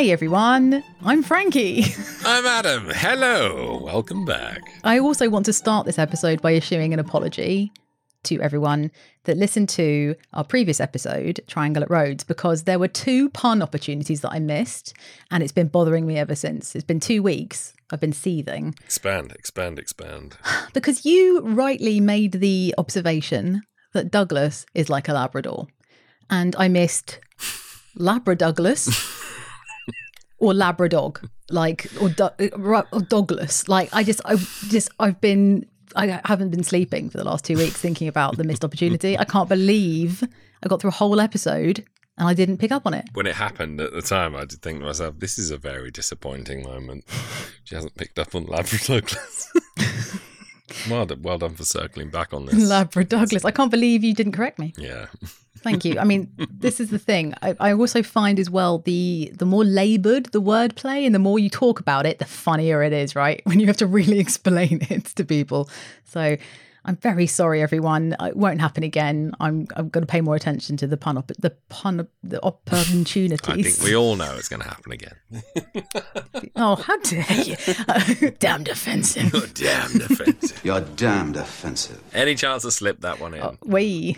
Hi, everyone. I'm Frankie. I'm Adam. Hello. Welcome back. I also want to start this episode by issuing an apology to everyone that listened to our previous episode, Triangle at Rhodes, because there were two pun opportunities that I missed, and it's been bothering me ever since. It's been two weeks. I've been seething. Expand, expand, expand. Because you rightly made the observation that Douglas is like a Labrador, and I missed Labradouglas. or Labradog, like or, Do- uh, or Douglas. Like I just, I just, I've been, I haven't been sleeping for the last two weeks thinking about the missed opportunity. I can't believe I got through a whole episode and I didn't pick up on it. When it happened at the time, I did think to myself, this is a very disappointing moment. She hasn't picked up on Labradouglas. well, done, well done for circling back on this. Labra Douglas. I can't believe you didn't correct me. Yeah. Thank you. I mean, this is the thing. I, I also find as well the the more laboured the wordplay and the more you talk about it, the funnier it is, right? When you have to really explain it to people. So I'm very sorry, everyone. Uh, it won't happen again. I'm I'm going to pay more attention to the pun op- the pun the opportunities. I think we all know it's going to happen again. oh, how dare you! Oh, damn defensive. You're damn offensive. You're damned offensive. Any chance to slip that one in? Uh, oh, we.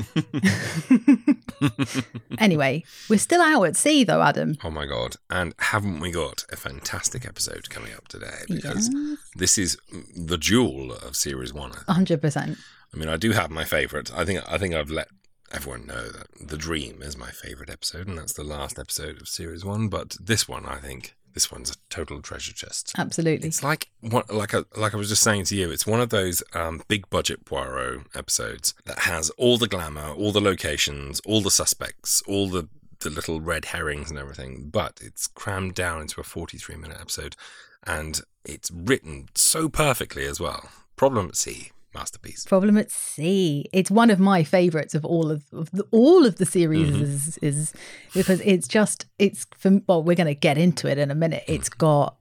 Anyway, we're still out at sea, though, Adam. Oh my god! And haven't we got a fantastic episode coming up today? Because this is the jewel of series one. hundred percent. I mean, I do have my favourite. I think I think I've let everyone know that the dream is my favourite episode, and that's the last episode of series one. But this one, I think, this one's a total treasure chest. Absolutely. It's like what, like I, like I was just saying to you. It's one of those um, big budget Poirot episodes that has all the glamour, all the locations, all the suspects, all the the little red herrings and everything. But it's crammed down into a forty-three minute episode, and it's written so perfectly as well. Problem at Sea masterpiece. Problem at Sea. It's one of my favorites of all of, of the, all of the series Mm-hmm. is, is because it's just it's for, well we're going to get into it in a minute. It's Mm. got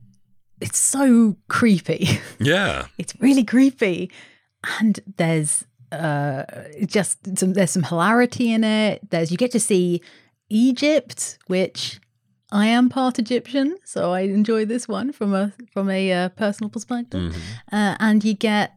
it's so creepy. Yeah, it's really creepy and there's uh just some there's some hilarity in it. There's you get to see Egypt which I am part Egyptian, so I enjoy this one from a from a uh, personal perspective. Uh, and you get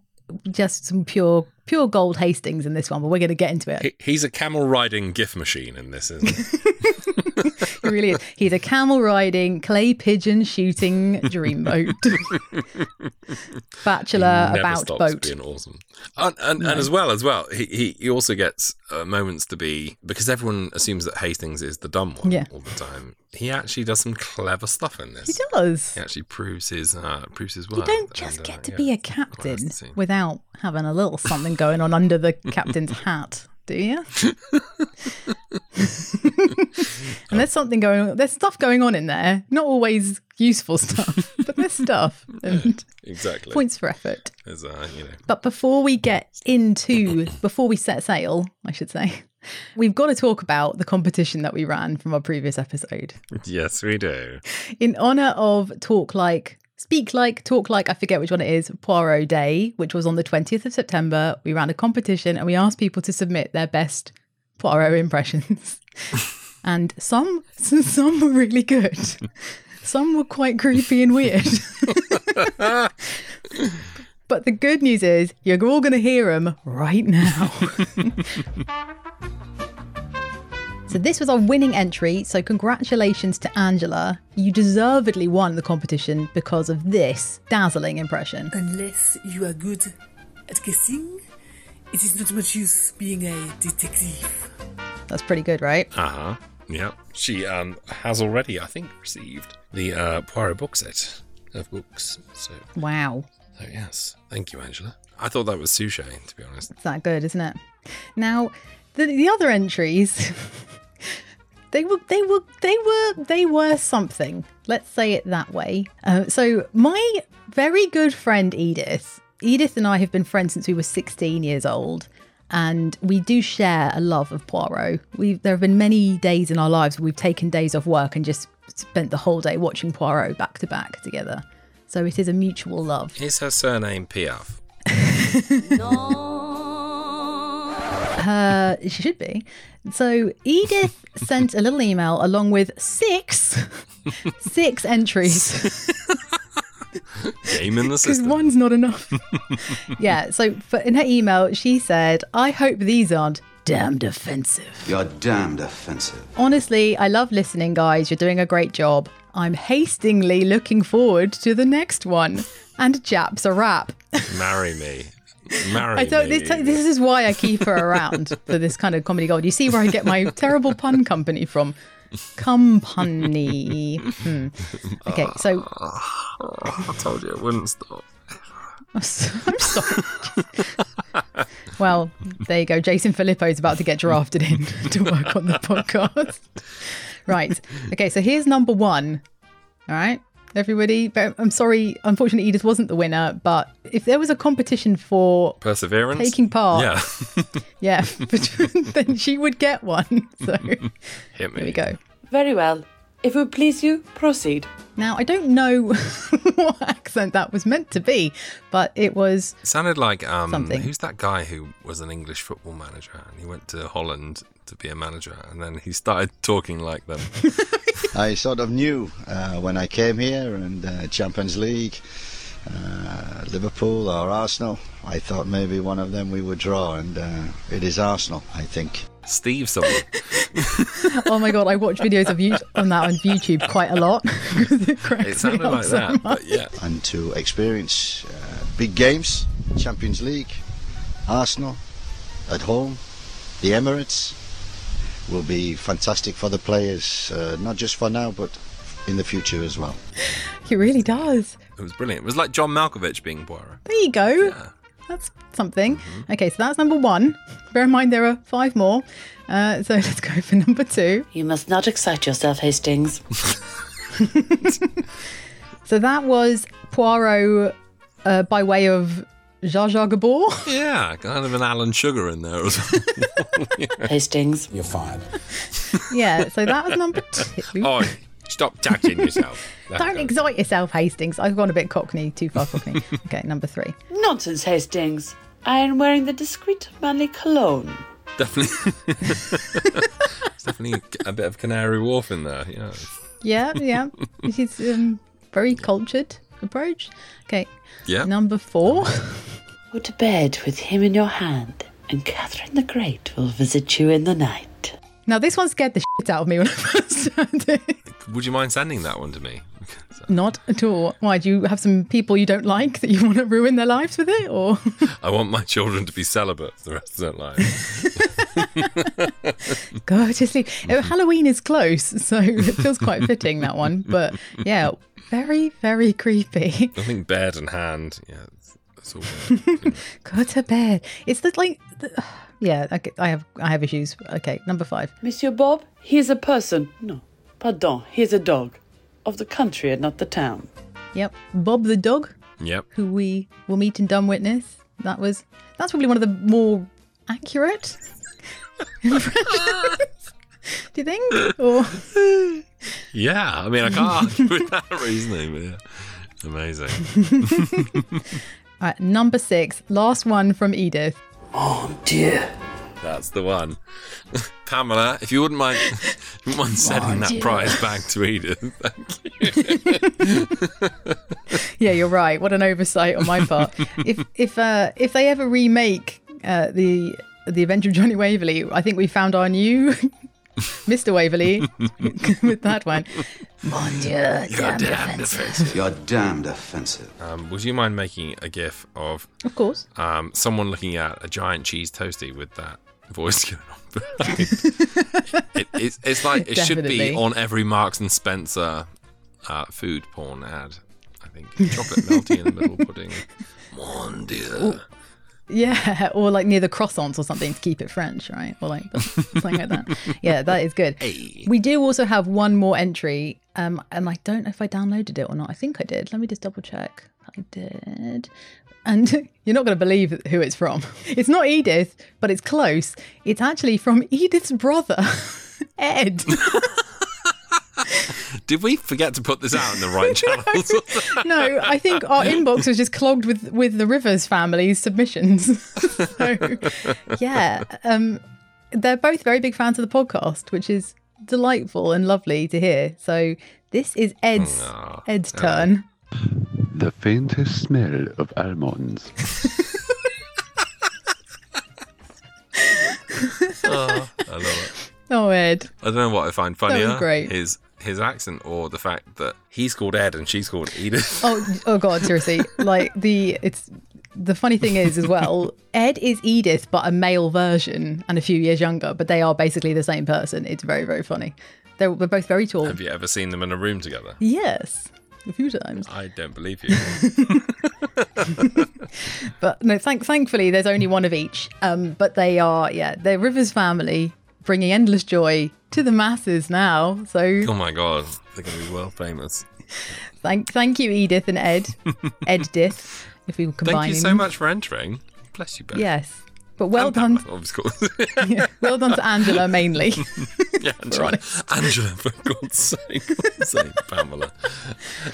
just some pure pure gold Hastings in this one, but we're going to get into it. he, he's a camel riding GIF machine in this, isn't he? He really is. He's a camel riding, clay pigeon shooting dreamboat. Bachelor about boat. being awesome. And, and, and as well, as well, he, he, he also gets uh, moments to be because everyone assumes that Hastings is the dumb one Yeah. all the time. He actually does some clever stuff in this. He does. He actually proves his uh, proves his You don't just and, uh, get to yeah, be a it's quite nice captain without having a little something going on under the captain's hat, do you? and there's something going on. There's stuff going on in there. Not always useful stuff, but there's stuff and exactly. points for effort. Uh, you know, But before we get into, before we set sail, I should say, we've got to talk about the competition that we ran from our previous episode. yes, we do. In honor of Talk Like, Speak Like, Talk Like, I forget which one it is, Poirot Day, which was on the 20th of September, we ran a competition and we asked people to submit their best Poirot impressions. and some some were really good. Some were quite creepy and weird. but the good news is you're all going to hear them right now. So this was our winning entry. So congratulations to Angela. You deservedly won the competition because of this dazzling impression. Unless you are good at guessing, it is not much use being a detective. That's pretty good, right? Uh huh. Yeah. She um has already, I think, received the uh, Poirot book set. of books. So, Wow. so yes, thank you, Angela. I thought that was Suchet, to be honest. It's that good, isn't it? Now, the the other entries, they were they were they were they were something. Let's say it that way. Uh, so my very good friend Edith, Edith and I have been friends since we were 16 years old. And we do share a love of Poirot. We there have been many days in our lives where we've taken days off work and just spent the whole day watching Poirot back to back together. So it is a mutual love. Is her surname Piaf? no. Uh, she should be. So Edith sent a little email along with six, six entries Game in the because one's not enough. yeah. So for, in her email, she said, "I hope these aren't damned offensive." You're damned offensive. Honestly, I love listening, guys. You're doing a great job. I'm hastingly looking forward to the next one. And Japs a rap. Marry me. Marry I me. This, this is why I keep her around for this kind of comedy gold. You see where I get my terrible pun company from. Company. Hmm. Okay, so I told you it wouldn't stop. I'm sorry. well, there you go. Jason Filippo is about to get drafted in to work on the podcast. Right. Okay, so here's number one. All right. Everybody, but I'm sorry. Unfortunately, Edith wasn't the winner. But if there was a competition for Perseverance? taking part, Yeah. yeah, then she would get one. So Hit me. here we go. Very well. If it would please you, proceed. Now, I don't know what accent that was meant to be, but it was It sounded like um, Something. who's that guy who was an English football manager and he went to Holland to be a manager and then he started talking like them. I sort of knew uh, when I came here and uh, Champions League, uh, Liverpool or Arsenal. I thought maybe one of them we would draw, and uh, it is Arsenal, I think. Steve someone. oh my god! I watch videos of you on that on YouTube quite a lot. it cracks It sounded like so that, much. but yeah. And to experience uh, big games, Champions League, Arsenal, at home, the Emirates, will be fantastic for the players, uh, not just for now, but in the future as well. It really does. It was brilliant. It was like John Malkovich being Poirot. There you go. Yeah. That's something. Okay, so that's number one. Bear in mind there are five more. Uh, so let's go for number two. You must not excite yourself, Hastings. So that was Poirot uh, by way of Zsa Zsa Gabor. Yeah, kind of an Alan Sugar in there as well. Hastings. You're fired. yeah, so that was number two. oh, stop touching yourself. There Don't we excite yourself, Hastings. I've gone a bit cockney, too far cockney. okay, number three. Nonsense, Hastings. I am wearing the discreet manly cologne. Definitely. It's definitely a bit of Canary Wharf in there. Yeah. Yeah, yeah. She's um, very cultured approach. Okay, Yeah. number four. Go to bed with him in your hand, and Catherine the Great will visit you in the night. Now, this one scared the shit out of me when I first heard it. Would you mind sending that one to me? Not at all. Why, do you have some people you don't like that you want to ruin their lives with it? Or I want my children to be celibate for the rest of their lives. go to sleep? Oh, Halloween is close, so it feels quite fitting, that one. But yeah, very, very creepy. I think bed and hand. Yeah, it's, it's good. Go to bed. It's the, like, the, yeah, okay, I have, I have issues. Okay, number five. Monsieur Bob, he is a person. No, pardon, he is a dog. Of the country and not the town. Yep, Bob the dog. Yep. who we will meet in Dumb Witness. That was that's probably one of the more accurate impressions. Do you think? Or Yeah, I mean, I can't argue with that reasoning, but yeah. Amazing. All right, number six, last one from Edith. Oh dear. That's the one. Pamela, if you wouldn't mind, if you wouldn't mind sending that prize back to Edith. Yeah, you're right. What an oversight on my part. if if uh, if they ever remake uh, the the Adventure of Johnny Waverley, I think we found our new Mr. Waverley with that one. Mon Dieu, damn Damn defense. offensive. You're damned offensive. Um, would you mind making a gif of Of course. um, someone looking at a giant cheese toasty with that voice going on? behind? it, it's, it's like it should be on every Marks and Spencer uh, food porn ad. I think. Chocolate melty in the middle pudding. Mon Dieu. Yeah, or like near the croissants or something to keep it French, right? Or like something like that. Yeah, that is good. Hey. We do also have one more entry, um, and I don't know if I downloaded it or not. I think I did. Let me just double check. I did. And you're not going to believe who it's from. It's not Edith, but it's close. It's actually from Edith's brother, Ed. Did we forget to put this out in the right channels? no, I think our inbox was just clogged with with the Rivers family's submissions. so, yeah, um, they're both very big fans of the podcast, which is delightful and lovely to hear. So this is Ed's Aw. Ed's turn. The faintest smell of almonds. oh, I love it. Oh, Ed. I don't know what I find was funnier. great. His his accent or the fact that he's called Ed and she's called Edith. Oh, oh God, seriously. Like the it's the funny thing is as well. Ed is Edith, but a male version and a few years younger. But they are basically the same person. It's very very funny. They're, we're both very tall. Have you ever seen them in a room together? Yes, a few times. I don't believe you. But no, thank, thankfully, there's only one of each. Um, but they are, yeah, they're Rivers family, bringing endless joy to the masses now. So oh my god, they're going to be world famous. thank, thank you, Edith and Ed, Edith, if we were Thank you so much for entering. Bless you both. Yes, but well And done, of course. yeah, well done to Angela mainly. yeah, Angela. Angela, for God's sake. Say Pamela.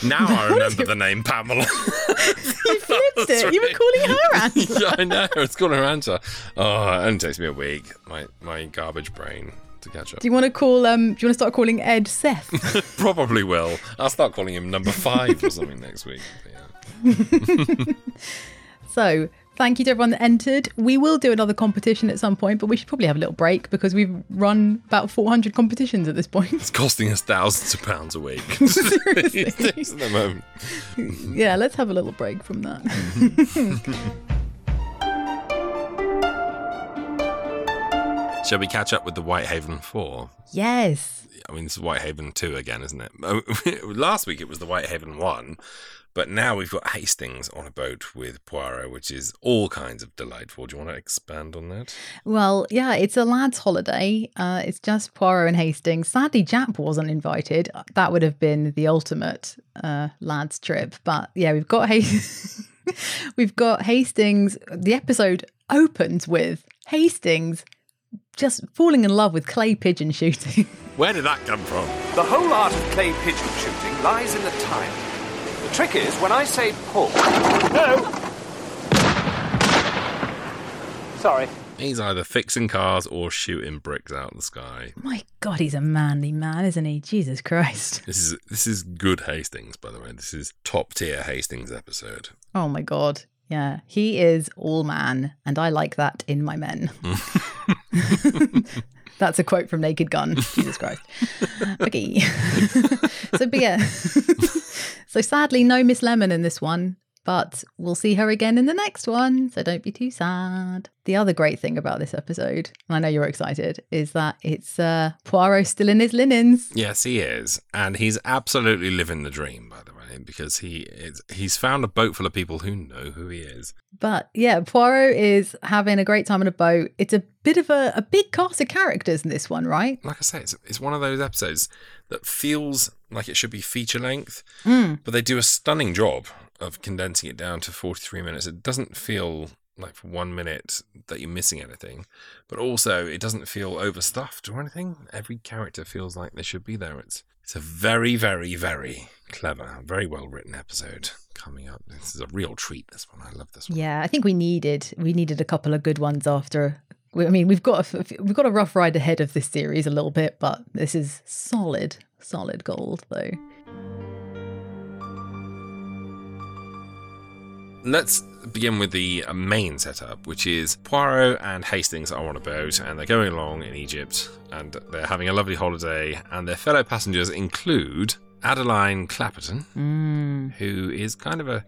Now I remember the name Pamela. you flipped it. You were calling her Angela. yeah, I know. It's called her Angela. Oh, it only takes me a week. My my garbage brain to catch up. Do you want to call? Um, do you want to start calling Ed Seth? Probably will. I'll start calling him number five or something next week. So, thank you to everyone that entered. We will do another competition at some point, but we should probably have a little break because we've run about 400 competitions at this point. It's costing us thousands of pounds a week. Seriously. at the moment. yeah, let's have a little break from that. Shall we catch up with the Whitehaven 4? yes. I mean, it's Whitehaven 2 again, isn't it? Oh, Last week it was the Whitehaven 1, but now we've got Hastings on a boat with Poirot, which is all kinds of delightful. Do you want to expand on that? Well, yeah, it's a lad's holiday. Uh, it's just Poirot and Hastings. Sadly, Jap wasn't invited. That would have been the ultimate uh, lads trip. But yeah, we've got Hastings. we've got Hastings. The episode opens with Hastings just falling in love with clay pigeon shooting. Where did that come from? The whole art of clay pigeon shooting lies in the time. The trick is, when I say pull. No! Sorry. He's either fixing cars or shooting bricks out of the sky. My God, he's a manly man, isn't he? Jesus Christ. This is this is good Hastings, by the way. This is top tier Hastings episode. Oh my God. Yeah, he is all man, and I like that in my men. That's a quote from Naked Gun. Jesus Christ. Okay. so, but yeah. so sadly, no Miss Lemon in this one, but we'll see her again in the next one. So don't be too sad. The other great thing about this episode, and I know you're excited, is that it's uh, Poirot still in his linens. Yes, he is, and he's absolutely living the dream, by the way, because he is he's found a boat full of people who know who he is. But yeah, Poirot is having a great time on a boat. It's a bit of a, a big cast of characters in this one, right? Like I say, it's it's one of those episodes that feels like it should be feature length, Mm. but they do a stunning job of condensing it down to 43 minutes. It doesn't feel like for one minute that you're missing anything, but also it doesn't feel overstuffed or anything. Every character feels like they should be there. It's it's a very, very, very clever, very well written episode coming up. This is a real treat. This one, I love this one. Yeah, I think we needed we needed a couple of good ones after. I mean, we've got a, we've got a rough ride ahead of this series a little bit, but this is solid, solid gold though. Let's begin with the main setup, which is Poirot and Hastings are on a boat and they're going along in Egypt and they're having a lovely holiday. And their fellow passengers include Adeline Clapperton, who is kind of a,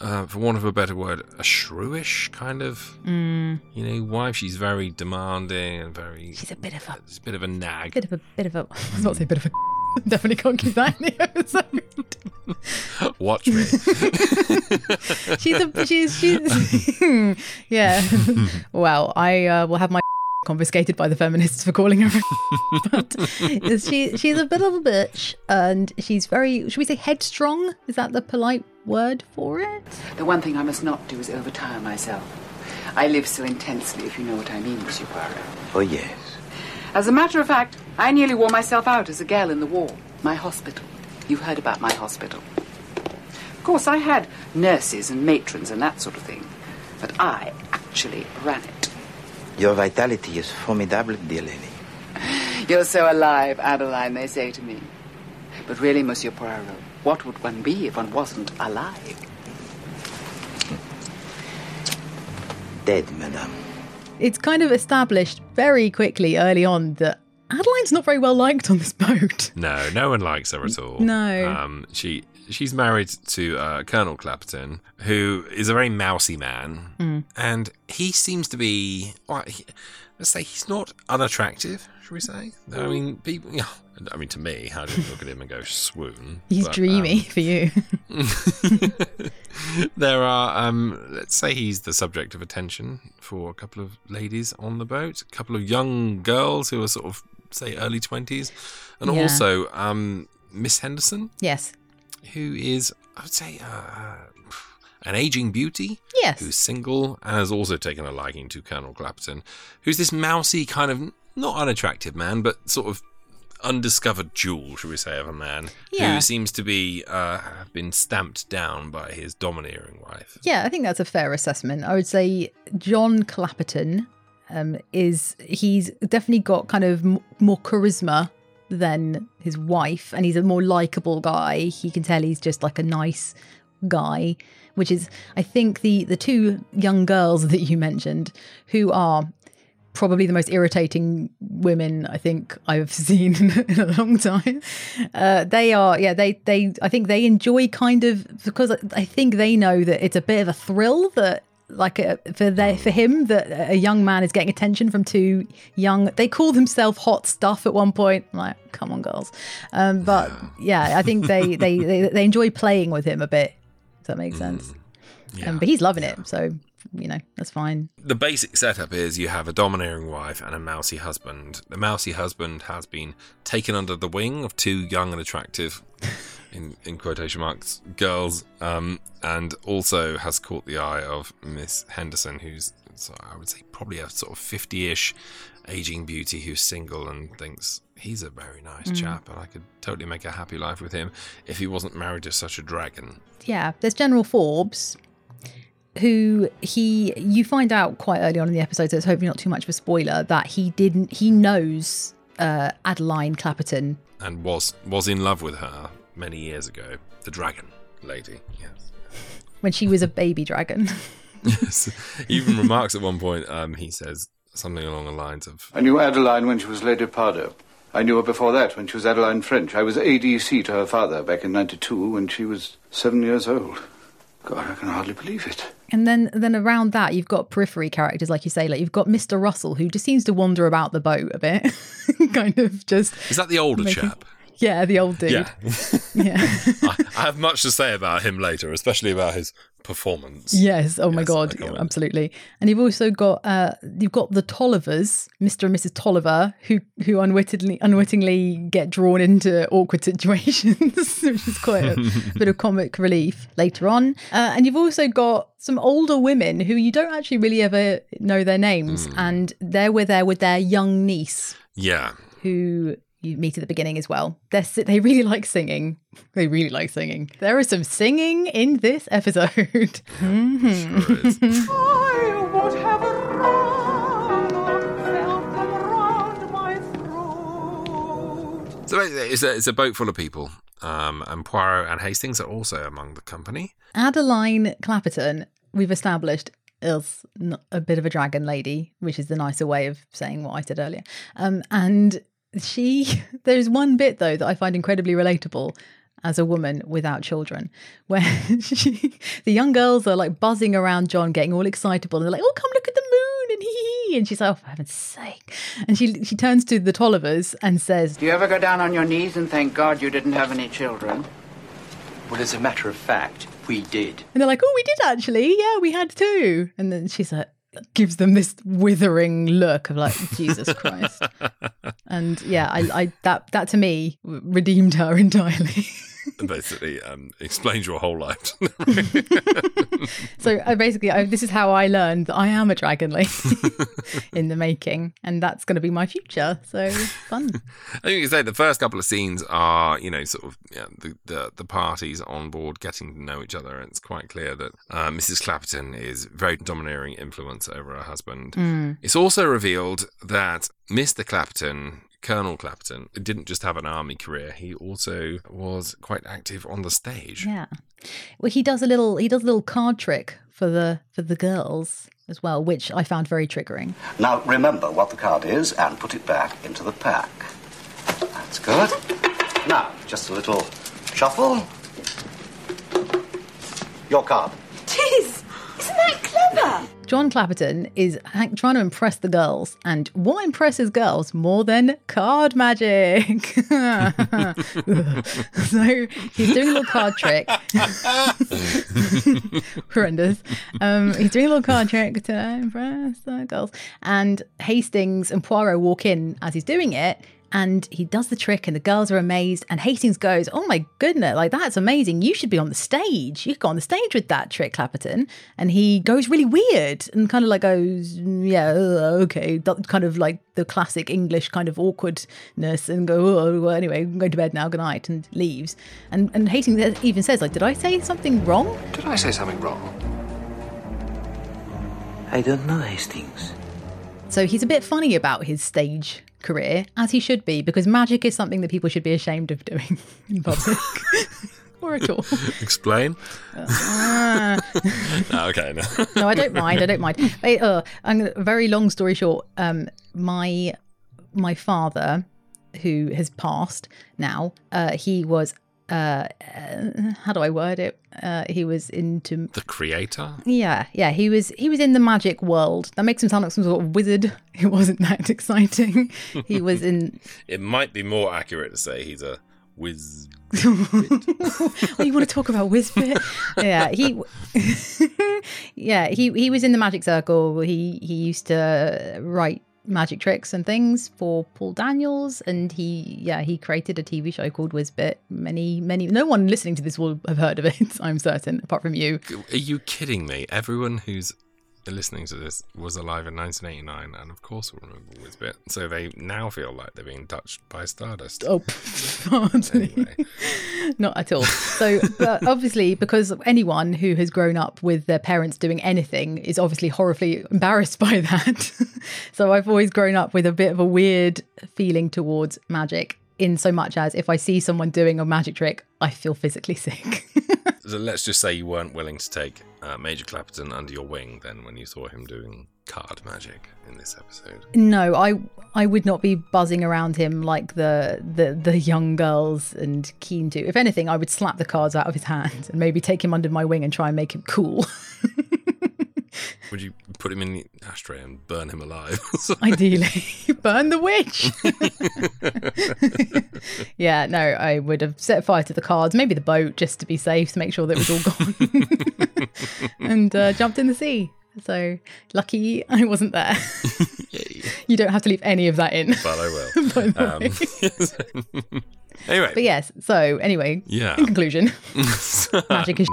uh, for want of a better word, a shrewish kind of, Mm, you know, wife. She's very demanding and very. she's a bit of a She's a bit of a nag. bit of a bit of a. I was about to say bit of a. Definitely can't keep that in the episode. Watch me. she's a she's she's yeah. Well, I uh, will have my confiscated by the feminists for calling her. but she she's a bit of a bitch, and she's very should we say headstrong? Is that the polite word for it? The one thing I must not do is overtire myself. I live so intensely, if you know what I mean, Monsieur Poirot. Oh, yes. As a matter of fact, I nearly wore myself out as a girl in the war. My hospital. You've heard about my hospital. Of course, I had nurses and matrons and that sort of thing, but I actually ran it. Your vitality is formidable, dear lady. You're so alive, Adeline, they say to me. But really, Monsieur Poirot, what would one be if one wasn't alive? Dead, madame. It's kind of established very quickly early on that Adeline's not very well liked on this boat. No, no one likes her at all. No. Um, she she's married to uh, Colonel Clapperton, who is a very mousy man, Mm. and he seems to be. Well, he, let's say he's not unattractive. Should we say? I mean, people. Yeah, I mean, to me, I you look at him and go swoon? He's But, dreamy um, for you. there are, um, let's say he's the subject of attention for a couple of ladies on the boat, a couple of young girls who are sort of, say, early 20s, and Yeah. also um, Miss Henderson, yes. Who is, I would say, uh, an aging beauty. Yes. Who's single and has also taken a liking to Colonel Clapperton, who's this mousy kind of, not unattractive man, but sort of undiscovered jewel, should we say, of a man Yeah. who seems to be uh, been stamped down by his domineering wife. Yeah, I think that's a fair assessment. I would say John Clapperton um, is he's definitely got kind of m- more charisma than his wife, and he's a more likable guy. He can tell he's just like a nice guy, which is I think the the two young girls that you mentioned who are probably the most irritating women I think I've seen in a long time. Uh, they are, yeah, they, they, I think they enjoy kind of because I think they know that it's a bit of a thrill that like a, for their, for him that a young man is getting attention from two young. They call themselves hot stuff at one point. I'm like, come on, girls. Um, but yeah, I think they, they they they enjoy playing with him a bit. Does that make sense? Um, but he's loving it, so you know that's fine. The basic setup is you have a domineering wife and a mousy husband. The mousy husband has been taken under the wing of two young and attractive, in, in quotation marks, girls, um, and also has caught the eye of Miss Henderson, who's, so I would say, probably a sort of 50 ish aging beauty who's single and thinks he's a very nice Mm. chap and I could totally make a happy life with him if he wasn't married to such a dragon. Yeah, there's General Forbes, who he you find out quite early on in the episode, so it's hopefully not too much of a spoiler that he didn't he knows uh, Adeline Clapperton. and was was in love with her many years ago. The dragon lady, yes. When she was a baby dragon. yes. He even remarks at one point, um, he says something along the lines of, I knew Adeline when she was Lady Pardo. I knew her before that when she was Adeline French. I was ADC to her father back in 92 when she was seven years old. God, I can hardly believe it. And then then around that you've got periphery characters, like you say, like you've got Mr. Russell, who just seems to wander about the boat a bit. kind of just Is that the older making- chap? Yeah, the old dude. Yeah. Yeah. I, I have much to say about him later, especially about his performance. Yes. Oh my Yes, I god. Absolutely. And you've also got uh you've got the Tollivers, Mr. and Mrs. Tolliver, who who unwittingly unwittingly get drawn into awkward situations, which is quite a bit of comic relief later on. Uh, and you've also got some older women who you don't actually really ever know their names, Hmm. and they're with there with their young niece Yeah. who you meet at the beginning as well. They're, they really like singing. They really like singing. There is some singing in this episode. Mhm. I would have run or felt them round my throat. So it's a, it's a boat full of people. Um, and Poirot and Hastings are also among the company. Adeline Clapperton, we've established, is a bit of a dragon lady, which is the nicer way of saying what I said earlier. Um, and she, there's one bit though that I find incredibly relatable as a woman without children, where she, the young girls are like buzzing around John, getting all excitable, and they're like, "Oh, come look at the moon!" and hee hee. And she's like, oh, for heaven's sake. And she she turns to the Tollivers and says, Do you ever go down on your knees and thank God you didn't have any children? Well, as a matter of fact, we did. And they're like, oh, we did actually. Yeah, we had two. And then she's like, gives them this withering look of like, Jesus Christ. and yeah, I, I that that to me redeemed her entirely. Basically, um, explains your whole life. so I basically, I, this is how I learned that I am a dragon lady in the making, and that's going to be my future. So fun. I think you say the first couple of scenes are, you know, sort of yeah, the, the the parties on board getting to know each other. And it's quite clear that uh, Mrs. Clapperton is very domineering influence over her husband. Mm. It's also revealed that Mr. Clapperton Colonel Clapperton didn't just have an army career; he also was quite active on the stage. Yeah. Well, he does a little he does a little card trick for the for the girls as well, which I found very triggering. Now remember what the card is and put it back into the pack. That's good. Now, just a little shuffle. Your card. Tis! Isn't that clever? John Clapperton is trying to impress the girls, and what impresses girls more than card magic? so he's doing a little card trick. Horrendous. Um, he's doing a little card trick to impress the girls, and Hastings and Poirot walk in as he's doing it. And he does the trick, and the girls are amazed. And Hastings goes, "Oh my goodness, like that's amazing! You should be on the stage. You could go on the stage with that trick, Clapperton." And he goes really weird and kind of like goes, "Yeah, uh, okay," that kind of like the classic English kind of awkwardness, and go, "Oh, well, anyway, I'm going to bed now. Good night," and leaves. And and Hastings even says, "Like, did I say something wrong?" Did I say something wrong? I don't know, Hastings. So he's a bit funny about his stage career, as he should be, because magic is something that people should be ashamed of doing in public. or at all. Explain. Uh, no, okay, no. no, I don't mind. I don't mind. I, uh, I'm very long story short. Um, my my father, who has passed now, uh, he was. Uh, how do I word it? Uh, he was into the creator. Yeah, yeah. He was he was in the magic world. That makes him sound like some sort of wizard. It wasn't that exciting. He was in. it might be more accurate to say he's a whiz. oh, you want to talk about Wizbit? yeah, he. yeah, he he was in the magic circle. He he used to write magic tricks and things for Paul Daniels, and he yeah he created a TV show called Wizbit. Many many no one listening to this will have heard of it. I'm certain, apart from you. Are you kidding me? Everyone who's listening to this was alive in 1989 and of course will remember Wizbit so they now feel like they're being touched by stardust. Oh hardly anyway. not at all. So but obviously because anyone who has grown up with their parents doing anything is obviously horribly embarrassed by that. So i've always grown up with a bit of a weird feeling towards magic in so much as if i see someone doing a magic trick i feel physically sick let's just say you weren't willing to take uh, Major Clapperton under your wing then when you saw him doing card magic in this episode. No, I I would not be buzzing around him like the the the young girls and keen to. If anything, I would slap the cards out of his hand and maybe take him under my wing and try and make him cool. Would you put him in the ashtray and burn him alive? Ideally, burn the witch. yeah, no, I would have set fire to the cards, maybe the boat, just to be safe, to make sure that it was all gone, and uh, jumped in the sea. So lucky I wasn't there. you don't have to leave any of that in. But I will. um, anyway. But yes, so anyway, yeah. in conclusion, magic is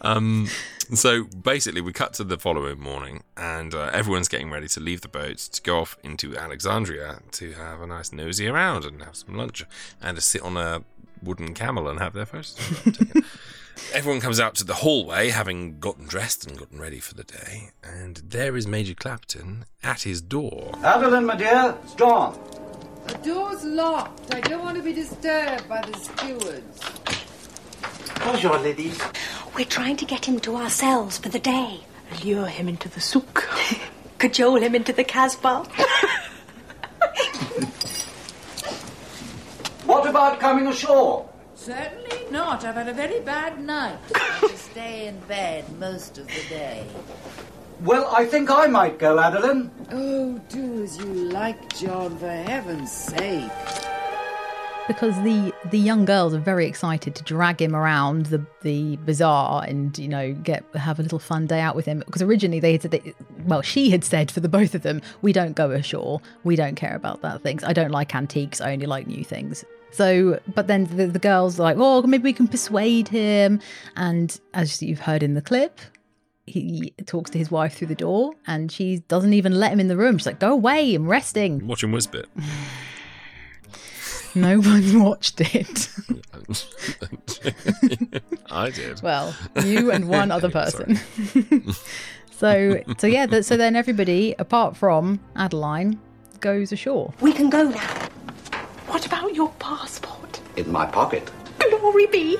um, so basically, we cut to the following morning, and uh, everyone's getting ready to leave the boat to go off into Alexandria to have a nice nosy around and have some lunch and to sit on a wooden camel and have their first. Everyone comes out to the hallway, having gotten dressed and gotten ready for the day, and there is Major Clapton at his door. Adeline, my dear, it's dawn. The door's locked. I don't want to be disturbed by the stewards. Bonjour, ladies. We're trying to get him to ourselves for the day. Lure him into the souk. Cajole him into the Casbah. What about coming ashore? Certainly not. I've had a very bad night. I have to stay in bed most of the day. Well, I think I might go, Adeline. Oh, do as you like, John, for heaven's sake. Because the the young girls are very excited to drag him around the the bazaar and you know get have a little fun day out with him. Because originally they had said that, well she had said for the both of them we don't go ashore. We don't care about that things. I don't like antiques. I only like new things. So but then the, the girls are like oh maybe we can persuade him. And as you've heard in the clip he talks to his wife through the door and she doesn't even let him in the room. She's like go away. I'm resting. Watch him whisper. no one watched it I did. Well, you and one other person. so, so yeah. th- So then everybody, apart from Adeline, goes ashore. We can go now. What about your passport? In my pocket. Glory be.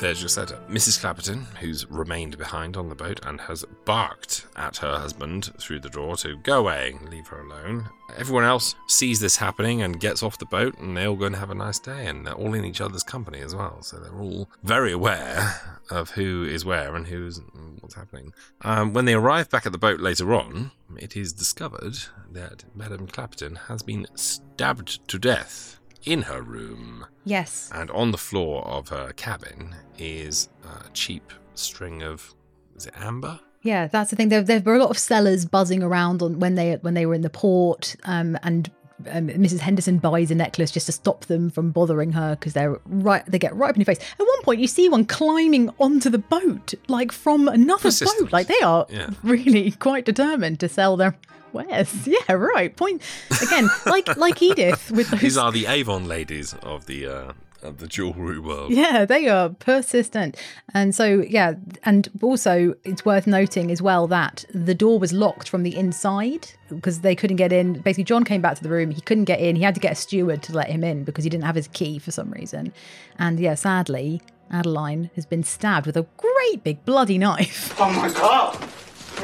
There's your setup. Mrs. Clapperton, who's remained behind on the boat and has barked at her husband through the door to go away, leave her alone. Everyone else sees this happening and gets off the boat, and they all go and have a nice day, and they're all in each other's company as well. So they're all very aware of who is where and who's what's happening. Um, when they arrive back at the boat later on, it is discovered that Madame Clapperton has been stabbed to death in her room. Yes. And on the floor of her cabin is a cheap string of, is it amber? Yeah, that's the thing. There, there were a lot of sellers buzzing around on when they when they were in the port, um, and um, Mrs. Henderson buys a necklace just to stop them from bothering her because they're right. They get right up in your face. At one point, you see one climbing onto the boat, like from another Persistent. boat. Like they are Yeah. really quite determined to sell their wares. Yeah, right. Point again, like like Edith with those These are the Avon ladies of the uh, of the jewelry world. Yeah, they are persistent. And so, yeah, and also it's worth noting as well that the door was locked from the inside because they couldn't get in. Basically, John came back to the room. He couldn't get in. He had to get a steward to let him in because he didn't have his key for some reason. And yeah, sadly, Adeline has been stabbed with a great big bloody knife. Oh my god!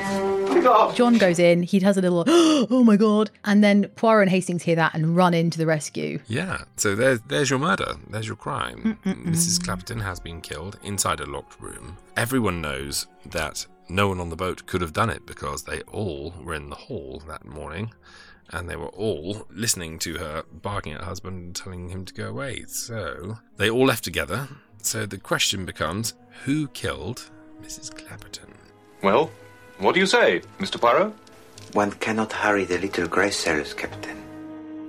Oh! John goes in. He has a little, oh my God. And then Poirot and Hastings hear that and run into the rescue. Yeah, so there's there's your murder. There's your crime. Mm, mm, mm. Mrs. Clapperton has been killed inside a locked room. Everyone knows that no one on the boat could have done it because they all were in the hall that morning, and they were all listening to her barking at her husband and telling him to go away. So they all left together. So the question becomes, who killed Mrs. Clapperton? Well, what do you say, Mr. Poirot? One cannot hurry the little grey cells, Captain.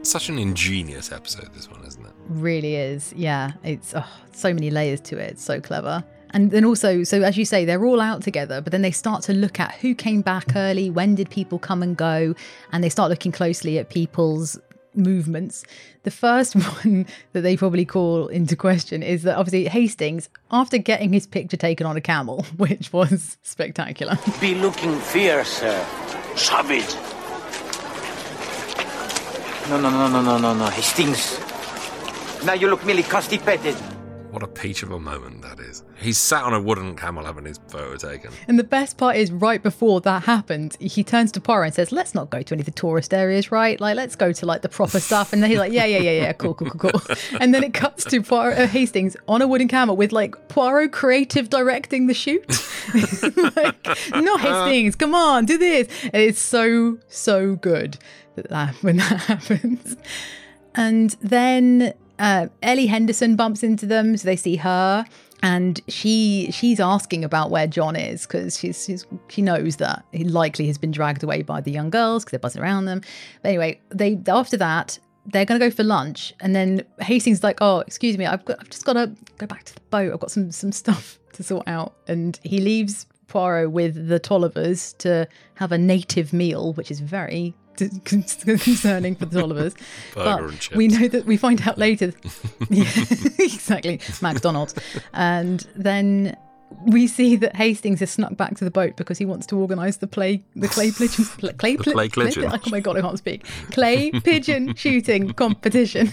Such an ingenious episode, this one, isn't it? Really is. Yeah. It's oh, so many layers to it. It's so clever. And then also, so as you say, they're all out together, but then they start to look at who came back early, when did people come and go, and they start looking closely at people's movements. The first one that they probably call into question is that obviously Hastings, after getting his picture taken on a camel, which was spectacular, Be looking fierce, sir. Savage. No, no, no, no, no, no, no. Hastings. Now you look merely constipated. What a peach of a moment that is. He's sat on a wooden camel having his photo taken. And the best part is, right before that happened, he turns to Poirot and says, "Let's not go to any of the tourist areas, right? Like, let's go to like the proper stuff." And then he's like, "Yeah, yeah, yeah, yeah, cool, cool, cool, cool." And then it cuts to Poirot uh, Hastings on a wooden camel with like Poirot creative directing the shoot. like, not Hastings, come on, do this. And it's so so good that, that when that happens. And then uh, Ellie Henderson bumps into them, so they see her, and she she's asking about where John is because she's, she's she knows that he likely has been dragged away by the young girls because they're buzzing around them. But anyway, they after that they're gonna go for lunch, and then Hastings is like, "Oh, excuse me, I've got I've just got to go back to the boat. I've got some some stuff to sort out," and he leaves Poirot with the Tollivers to have a native meal, which is very concerning for the Tollivers. Burger but we know that we find out later. yeah, exactly, McDonald's, and then we see that Hastings has snuck back to the boat because he wants to organise the play, the clay pigeon, clay, The clay pigeon. Oh my god, I can't speak. Clay pigeon shooting competition.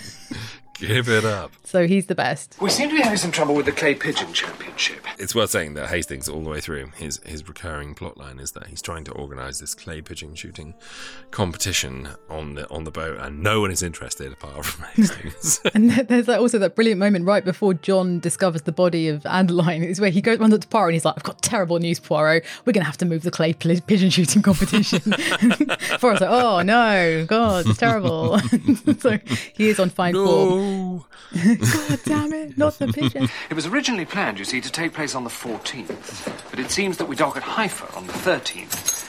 Give it up. So he's the best. We seem to be having some trouble with the clay pigeon championship. It's worth saying that Hastings, all the way through, his his recurring plotline is that he's trying to organise this clay pigeon shooting competition on the on the boat, and no one is interested apart from Hastings. And there's also that brilliant moment right before John discovers the body of Adeline. Is where he goes runs up to Poirot and he's like, "I've got terrible news, Poirot. We're going to have to move the clay pl- pigeon shooting competition." Poirot's like, "Oh no, God, it's terrible." so he is on fine form. God damn it, not the pigeon. It was originally planned, you see, to take place on the 14th, but it seems that we dock at Haifa on the 13th.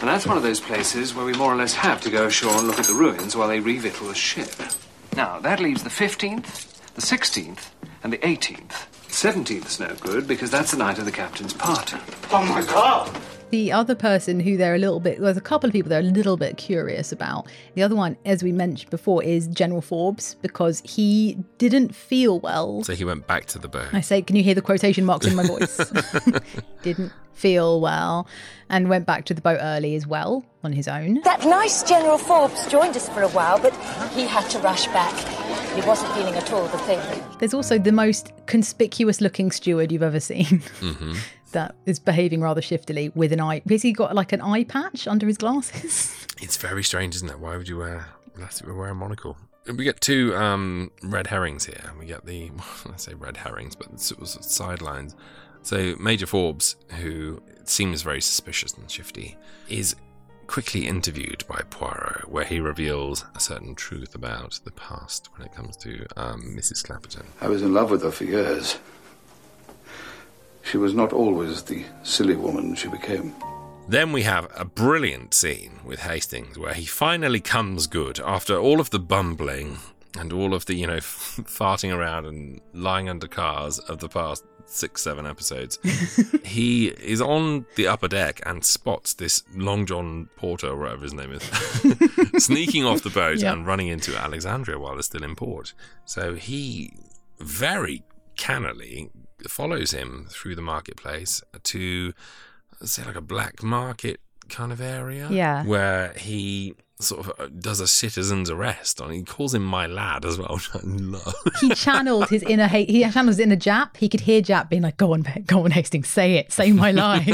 And that's one of those places where we more or less have to go ashore and look at the ruins while they revictual the ship. Now, that leaves the 15th, the 16th, and the 18th. 17th's no good because that's the night of the captain's party. Oh my god! The other person who they're a little bit, there's a couple of people they're a little bit curious about. The other one, as we mentioned before, is General Forbes because he didn't feel well. so he went back to the boat. I say, can you hear the quotation marks in my voice? didn't feel well and went back to the boat early as well on his own. That nice General Forbes joined us for a while, but he had to rush back. He wasn't feeling at all the thing. There's also the most conspicuous looking steward you've ever seen. Mm-hmm. That is behaving rather shiftily with an eye. Has he got like an eye patch under his glasses? It's very strange, isn't it? Why would you wear wear a monocle? We get two um, red herrings here. We get the I say red herrings, but it's- it was sidelines. So Major Forbes, who seems very suspicious and shifty, is quickly interviewed by Poirot, where he reveals a certain truth about the past when it comes to um, Mrs. Clapperton. I was in love with her for years. She was not always the silly woman she became. Then we have a brilliant scene with Hastings where he finally comes good after all of the bumbling and all of the, you know, farting around and lying under cars of the past six, seven episodes. he is on the upper deck and spots this Long John Porter, or whatever his name is, sneaking off the boat Yeah. and running into Alexandria while they're still in port. So he very cannily follows him through the marketplace to say like a black market kind of area Yeah. where he sort of uh, does a citizen's arrest on he calls him my lad as well which I love. He channeled his inner hate. He channeled his inner Japp. He could hear Japp being like, "Go on, go on, Hastings, say it, say my line."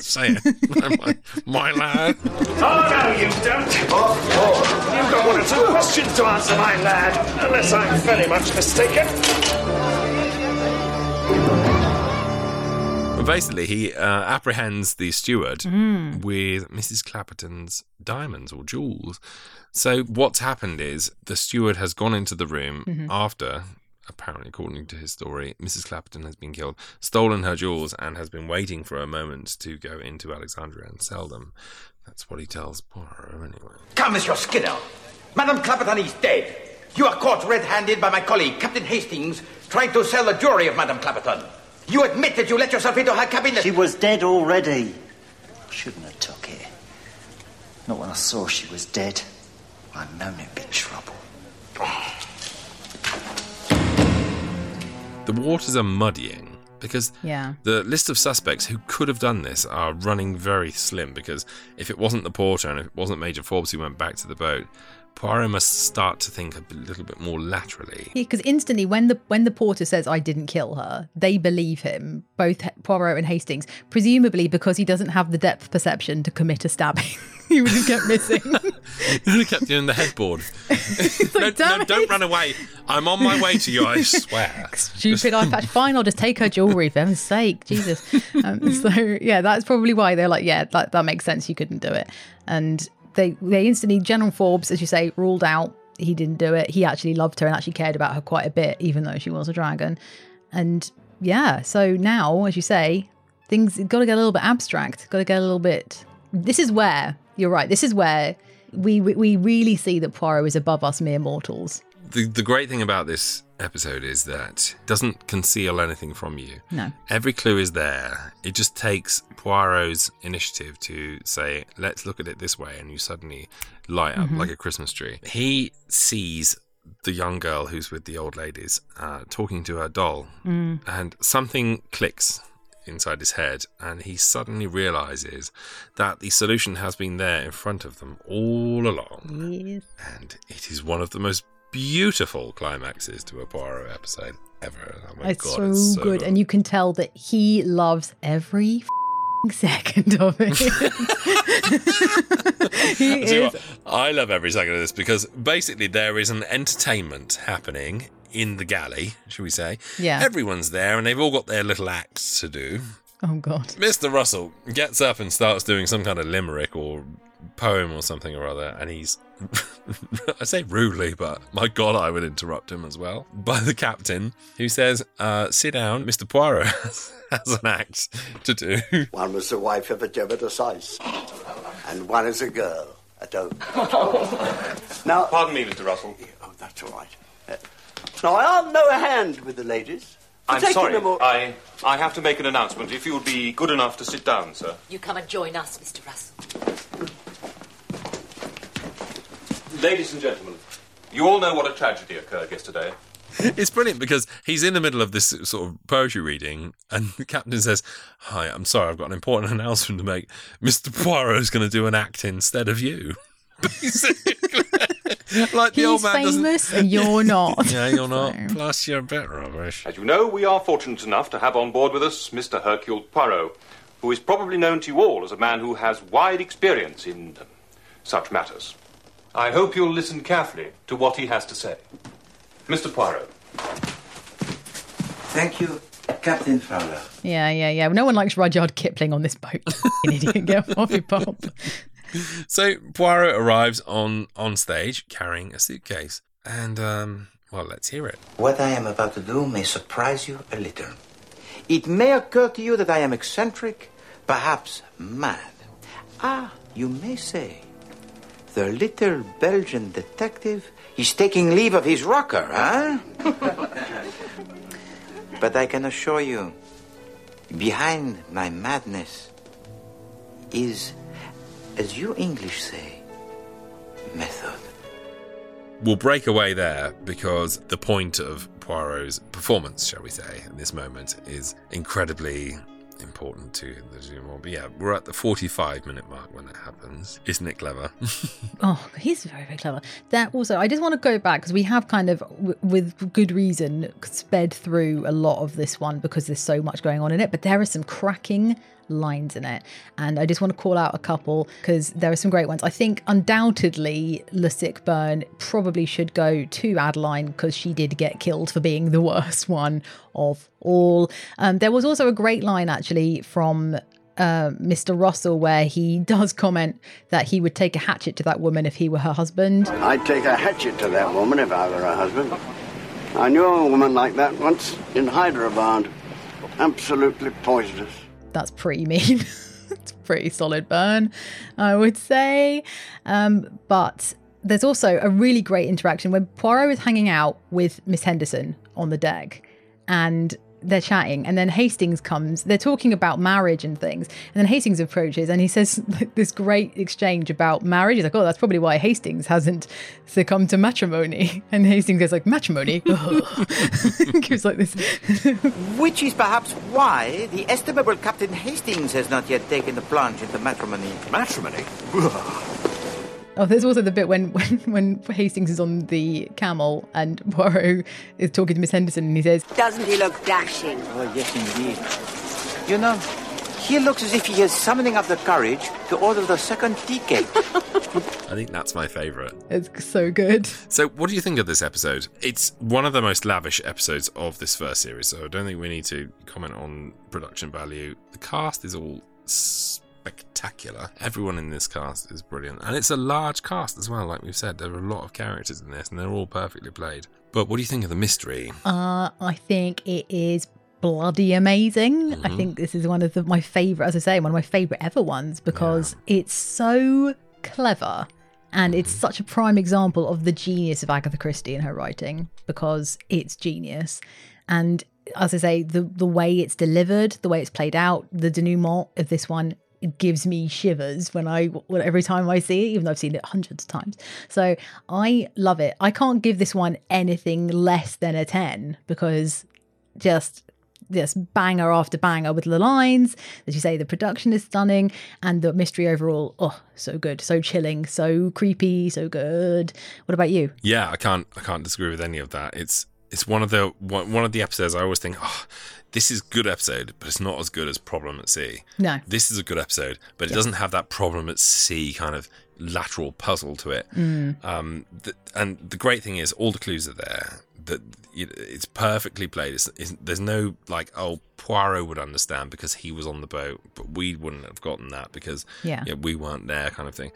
say it my, my lad Oh, no, you don't. You've got one or two questions to answer, my lad, unless I'm very much mistaken. But basically, he uh, apprehends the steward Mm. with Mrs. Clapperton's diamonds or jewels. So, what's happened is the steward has gone into the room Mhm. after, apparently, according to his story, Mrs. Clapperton has been killed, stolen her jewels, and has been waiting for a moment to go into Alexandria and sell them. That's what he tells Poirot, anyway. Come, Monsieur Skinner. Madame Clapperton is dead. You are caught red-handed by my colleague, Captain Hastings, trying to sell the jewelry of Madame Clapperton. You admit that you let yourself into her cabinet. She was dead already. I shouldn't have took it. Not when I saw she was dead. I'd known it'd be trouble. The waters are muddying because Yeah. the list of suspects who could have done this are running very slim because if it wasn't the porter and if it wasn't Major Forbes who went back to the boat, Poirot must start to think a little bit more laterally. Because instantly, when the when the porter says "I didn't kill her," they believe him, both Poirot and Hastings, presumably because he doesn't have the depth perception to commit a stabbing. he would have kept missing. He would have kept you in the headboard. no, no, don't run away. I'm on my way to you, I swear. Stupid eye patch. Fine, I'll just take her jewelry for heaven's sake. Jesus. Um, so yeah, that's probably why they're like, yeah, that, that makes sense. You couldn't do it, and they they instantly General Forbes, as you say, ruled out. He didn't do it. He actually loved her and actually cared about her quite a bit, even though she was a dragon. And yeah, so now, as you say, things got to get a little bit abstract. Got to get a little bit. This is where you're right. This is where we we, we really see that Poirot is above us mere mortals. The, the great thing about this episode is that it doesn't conceal anything from you. No. Every clue is there. It just takes Poirot's initiative to say, let's look at it this way, and you suddenly light up Mhm. like a Christmas tree. He sees the young girl who's with the old ladies uh, talking to her doll, Mm. and something clicks inside his head, and he suddenly realizes that the solution has been there in front of them all along. Yes. And it is one of the most beautiful climaxes to a Poirot episode ever. Oh my it's god, so, it's so good. and you can tell that he loves every f***ing second of it. he I'll tell you is what, I love every second of this because basically there is an entertainment happening in the galley, should we say? Yeah. Everyone's there and they've all got their little acts to do. Oh God. Mr. Russell gets up and starts doing some kind of limerick or poem or something or other, and he's, I say rudely, but my God, I would interrupt him as well, by the captain, who says, uh, Sit down, Mr. Poirot has an act to do. One was the wife of a Jebediah Sice, and one is a girl, a dope. now, Pardon me, Mr. Russell. Oh, that's all right. Uh, now, I am no hand with the ladies. I'm sorry. all- I, I have to make an announcement. If you would be good enough to sit down, sir. You come and join us, Mr. Russell. Ladies and gentlemen, you all know what a tragedy occurred yesterday. It's brilliant because he's in the middle of this sort of poetry reading, and the captain says, Hi, I'm sorry, I've got an important announcement to make. Mr. Poirot's going to do an act instead of you. Basically. Like the He's old man doesn't. famous and you're not. yeah, you're not. Plus, you're a bit rubbish. As you know, we are fortunate enough to have on board with us Mr. Hercule Poirot, who is probably known to you all as a man who has wide experience in um, such matters. I hope you'll listen carefully to what he has to say. Mr. Poirot. Thank you, Captain Fowler. Yeah, yeah, yeah. No one likes Rudyard Kipling on this boat. An idiot. Get off your pop. So Poirot arrives on on stage carrying a suitcase, and um, well, let's hear it. What I am about to do may surprise you a little. It may occur to you that I am eccentric, perhaps mad. Ah, you may say, the little Belgian detective is taking leave of his rocker, huh? but I can assure you, behind my madness is, as you English say, method. We'll break away there because the point of Poirot's performance, shall we say, in this moment is incredibly important to the denouement. But yeah, we're at the 45 minute mark when it happens. Isn't it clever? Oh, he's very, very clever. That also, I just want to go back because we have kind of, w- with good reason, sped through a lot of this one because there's so much going on in it. But there are some cracking lines in it, and I just want to call out a couple because there are some great ones. I think undoubtedly, Lusick Byrne probably should go to Adeline because she did get killed for being the worst one of all. Um, there was also a great line actually from uh, Mr. Russell where he does comment that he would take a hatchet to that woman if he were her husband. I'd take a hatchet to that woman if I were her husband. I knew a woman like that once in Hyderabad. Absolutely poisonous. That's pretty mean. it's pretty solid burn, I would say. Um, but there's also a really great interaction when Poirot is hanging out with Miss Henderson on the deck and they're chatting and then Hastings comes they're talking about marriage and things and then Hastings approaches and he says this great exchange about marriage he's like oh that's probably why Hastings hasn't succumbed to matrimony and Hastings goes like matrimony gives like this Which is perhaps why the estimable Captain Hastings has not yet taken the plunge into matrimony. Matrimony? Oh, there's also the bit when, when when Hastings is on the camel and Poirot is talking to Miss Henderson and he says, Doesn't he look dashing? Oh, yes, indeed. You know, he looks as if he is summoning up the courage to order the second tea cake. I think that's my favourite. It's so good. So, what do you think of this episode? It's one of the most lavish episodes of this first series, so I don't think we need to comment on production value. The cast is all spectacular. Everyone in this cast is brilliant, and it's a large cast as well. Like we've said, there are a lot of characters in this, and they're all perfectly played. But what do you think of the mystery? Uh, I think it is bloody amazing. I Mhm. think this is one of the, my favorite, as I say, one of my favorite ever ones because it's so clever and it's such a prime example of the genius of Agatha Christie in her writing because it's genius. And as I say, the the way it's delivered, the way it's played out, the denouement of this one it gives me shivers when I every time I see it, even though I've seen it hundreds of times. So I love it. I can't give this one anything less than a ten because just this banger after banger with the lines. As you say, the production is stunning and the mystery overall, oh, so good, so chilling, so creepy, so good. What about you? Yeah, I can't I can't disagree with any of that. It's it's one of the one of the episodes I always think, oh, this is a good episode, but it's not as good as Problem at Sea. No. This is a good episode, but it Yeah. doesn't have that Problem at Sea kind of lateral puzzle to it. Mm. Um, th- and the great thing is, all the clues are there. That you it's perfectly played. It's, it's, there's no like, oh, Poirot would understand because he was on the boat, but we wouldn't have gotten that because Yeah. we weren't there, kind of thing.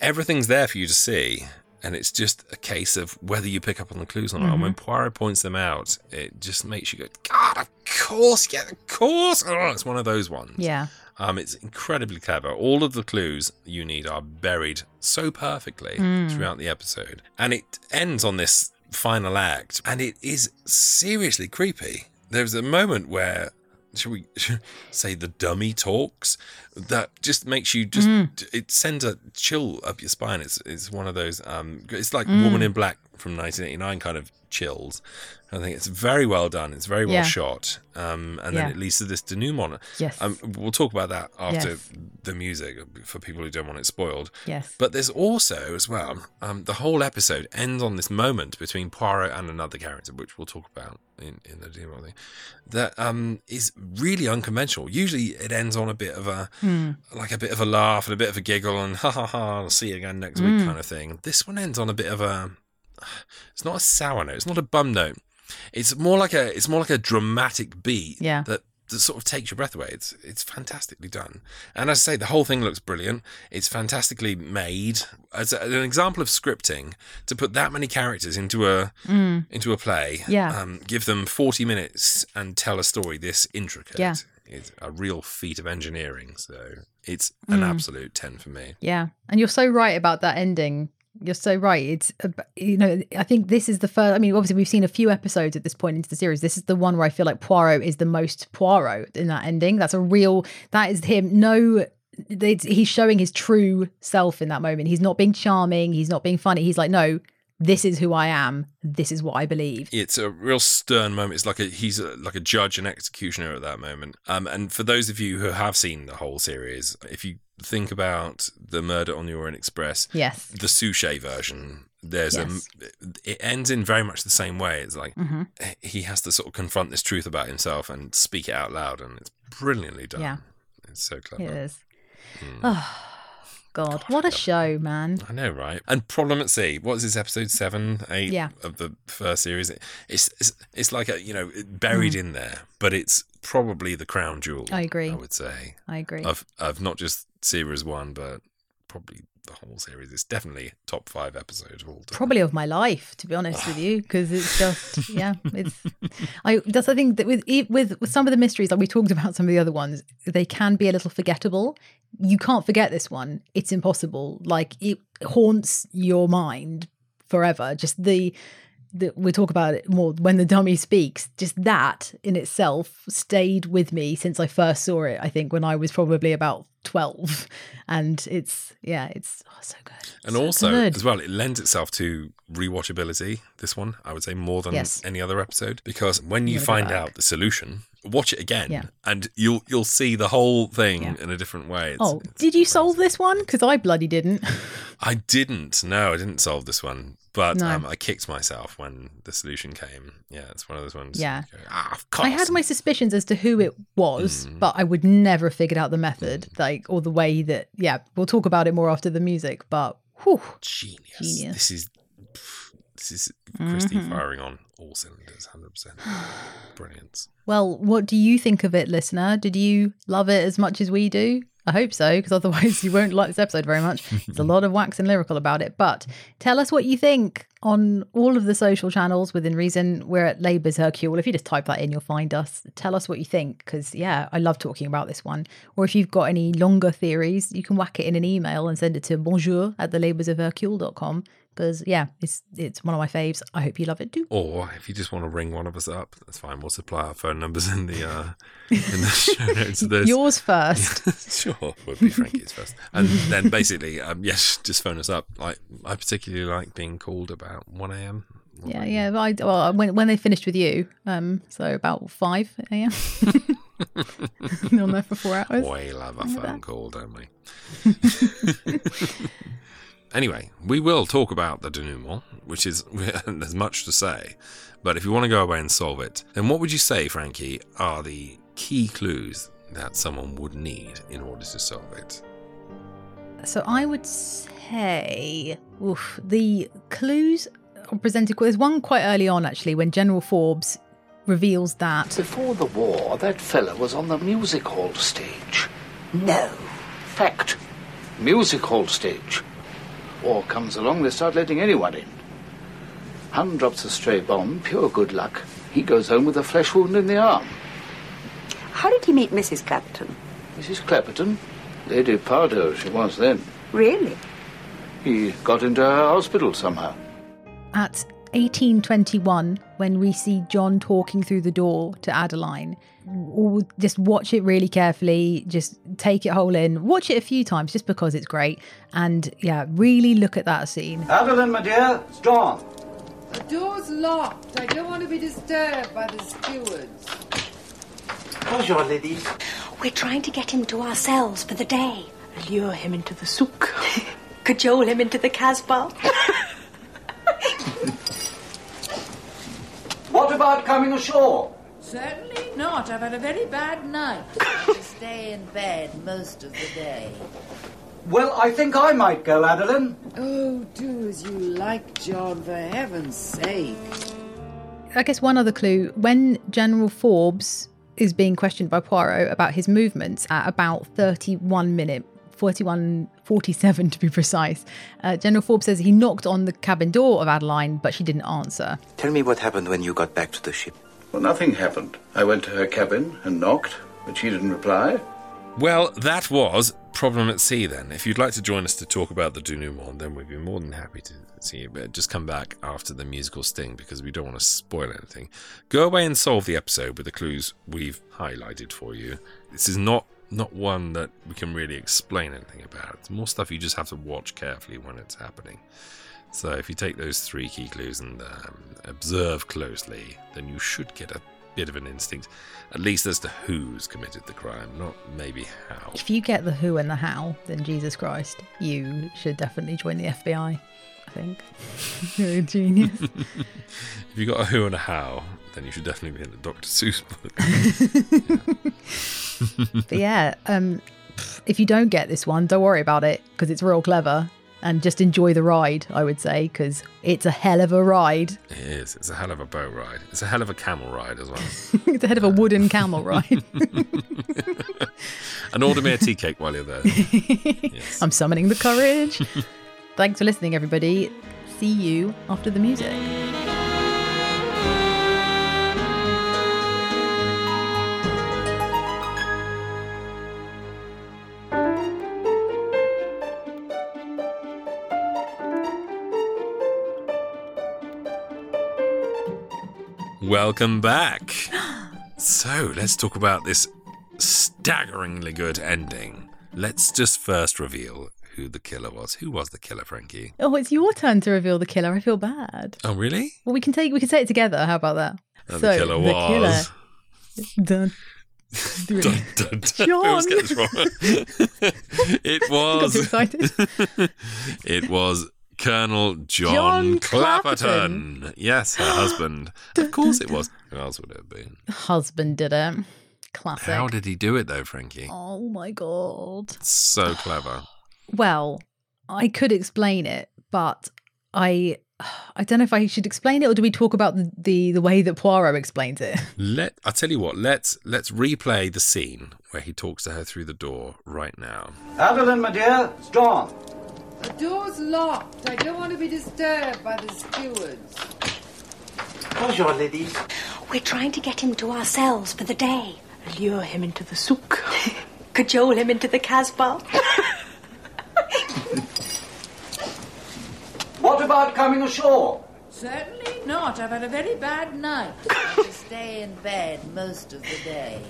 Everything's there for you to see, and it's just a case of whether you pick up on the clues or not. And when Poirot points them out, it just makes you go, God, of course, yeah, of course. Oh, it's one of those ones. Yeah. Um, it's incredibly clever. All of the clues you need are buried so perfectly Mm. throughout the episode. And it ends on this final act, and it is seriously creepy. There's a moment where, should we say, the dummy talks that just makes you just, Mm. it sends a chill up your spine. It's, it's one of those, um, it's like Mm. Woman in Black from 1989 kind of chills. I think it's very well done. It's very well Yeah. shot. Um, and then Yeah. it leads to this denouement. Yes. Um, we'll talk about that after Yes. the music for people who don't want it spoiled. Yes. But there's also, as well, um, the whole episode ends on this moment between Poirot and another character, which we'll talk about in, in the denouement thing, that um, is really unconventional. Usually it ends on a bit of a, Mm. like a bit of a laugh and a bit of a giggle and ha ha ha, I'll see you again next Mm. week kind of thing. This one ends on a bit of a, it's not a sour note, it's not a bum note. It's more like a, it's more like a dramatic beat Yeah. that that sort of takes your breath away. It's it's fantastically done, and as I say, the whole thing looks brilliant. It's fantastically made. As a- an example of scripting, to put that many characters into a Mm. into a play, Yeah. um, give them forty minutes and tell a story this intricate. Yeah. It's a real feat of engineering. So it's an Mm. absolute ten for me. Yeah. And you're so right about that ending. You're so right. It's, you know, I think this is the first. I mean, obviously, we've seen a few episodes at this point into the series. This is the one where I feel like Poirot is the most Poirot in that ending. That's a real, that is him. No, it's, he's showing his true self in that moment. He's not being charming. He's not being funny. He's like, no, this is who I am. This is what I believe. It's a real stern moment. It's like a he's a, like a judge and executioner at that moment. Um, and for those of you who have seen the whole series, if you think about the Murder on the Orient Express, Yes. the Suchet version, there's Yes. a it ends in very much the same way. It's like Mhm. he has to sort of confront this truth about himself and speak it out loud, and it's brilliantly done. Yeah. It's so clever. It is. Hmm. Oh, God. What a show, man. I know, right? And Problem at Sea. What is this episode seven, eight Yeah. of the first series? It's it's it's like a you know buried Mm. in there, but it's probably the crown jewel. I agree. I would say I agree. of of not just series one, but probably the whole series. It's definitely top five episode of all time. probably of my life to be honest with you because it's just yeah it's i that's i think that with with with some of the mysteries like we talked about some of the other ones they can be a little forgettable you can't forget this one it's impossible like it haunts your mind forever just the the, we talk about it more when the dummy speaks. Just that in itself stayed with me since I first saw it. I think when I was probably about twelve, and it's yeah, it's oh, so good. And So also, good. as well, it lends itself to rewatchability. This one, I would say, more than Yes. any other episode, because when you find out the solution, watch it again, Yeah. and you'll you'll see the whole thing in a different way. It's, Oh, did you solve this one? Because I bloody didn't. I didn't. No, I didn't solve this one, but No. um, I kicked myself when the solution came. Yeah, it's one of those ones. Yeah. go, ah, I had my suspicions as to who it was, Mm. but I would never have figured out the method, like or the way that. Yeah, we'll talk about it more after the music. But whew, genius. genius. This is this is Christie Mhm. firing on all cylinders, hundred percent. Brilliant. Well, what do you think of it, listener? Did you love it as much as we do? I hope so, because otherwise you won't like this episode very much. There's a lot of wax and lyrical about it. But tell us what you think on all of the social channels within reason. We're at Labour's Hercule. If you just type that in, you'll find us. Tell us what you think, because yeah, I love talking about this one. Or if you've got any longer theories, you can whack it in an email and send it to bonjour at thelaboursofhercule.com. Because yeah, it's it's one of my faves. I hope you love it too. Or if you just want to ring one of us up, that's fine. We'll supply our phone numbers in the uh, in the show notes. of this. Yours first. sure, would be Frankie's first, and then basically, um, yes, just phone us up. Like I particularly like being called about one a.m. Yeah, yeah. I, well, when when they finished with you, um, so about five a.m. on there for four hours. We'll have a phone call, don't we? Anyway, we will talk about the denouement, which is there's much to say. But if you want to go away and solve it, then what would you say, Frankie, are the key clues that someone would need in order to solve it? So I would say, oof, the clues are presented. There's one quite early on actually when General Forbes reveals that Before the war, that fella was on the music hall stage. No. Fact. Music hall stage. War comes along, they start letting anyone in. Hun drops a stray bomb, pure good luck. He goes home with a flesh wound in the arm. How did he meet Mrs. Clapperton? Mrs. Clapperton? Lady Pardo, she was then. Really? He got into her hospital somehow. at 1821 when we see John talking through the door to Adeline. Or just watch it really carefully, just take it whole in. Watch it a few times just because it's great. And yeah, really look at that scene. Adeline, my dear, it's John. The door's locked. I don't want to be disturbed by the stewards. Bonjour, ladies. We're trying to get him to ourselves for the day. Lure him into the souk. Cajole him into the Casbah. What about coming ashore? Certainly not. I've had a very bad night. I to stay in bed most of the day. Well, I think I might go, Adeline. Oh, do as you like, John, for heaven's sake. I guess one other clue when General Forbes is being questioned by Poirot about his movements at about 31 minute 41 47 to be precise uh, general forbes says he knocked on the cabin door of adeline but she didn't answer Tell me what happened when you got back to the ship. Well, nothing happened. I went to her cabin and knocked, but she didn't reply. Well, that was Problem at Sea then. If you'd like to join us to talk about the denouement, then we'd be more than happy to see you. But just come back after the musical sting because we don't want to spoil anything. Go away and solve the episode with the clues we've highlighted for you. This is not not one that we can really explain anything about. It's more stuff you just have to watch carefully when it's happening. So if you take those three key clues and um, observe closely, then you should get a bit of an instinct, at least as to who's committed the crime, not maybe how. if you get the who and the how then jesus christ you should definitely join the fbi i think you're a genius If you got a who and a how, then you should definitely be in the Dr. Seuss book. but yeah, um, if you don't get this one, don't worry about it because it's real clever and just enjoy the ride. I would say because it's a hell of a ride. It is. It's a hell of a boat ride. It's a hell of a camel ride as well. it's a hell of a wooden camel ride. and order me a tea cake while you're there. I'm summoning the courage. Thanks for listening, everybody. See you after the music. Welcome back. So let's talk about this staggeringly good ending. Let's just first reveal who the killer was. Who was the killer, Frankie? Oh, it's your turn to reveal the killer. I feel bad. Oh, really? Well, we can take we can say it together. How about that? And the killer was. Dun. Dun, dun, dun. I always get this wrong. it was. Got too excited. it was Colonel John, John Clapperton. Clapperton. Yes, her husband. of course it was. Who else would it have been? Husband did it. Classic. How did he do it though, Frankie? Oh my god. So clever. Well, I could explain it, but I I don't know if I should explain it or do we talk about the the, the way that Poirot explains it? Let I tell you what. Let's let's replay the scene where he talks to her through the door right now. Adeline, my dear, it's John. The door's locked. I don't want to be disturbed by the stewards. Bonjour, ladies. We're trying to get him to ourselves for the day. Lure him into the souk. Cajole him into the Casbah. What about coming ashore? Certainly not. I've had a very bad night. I have to stay in bed most of the day.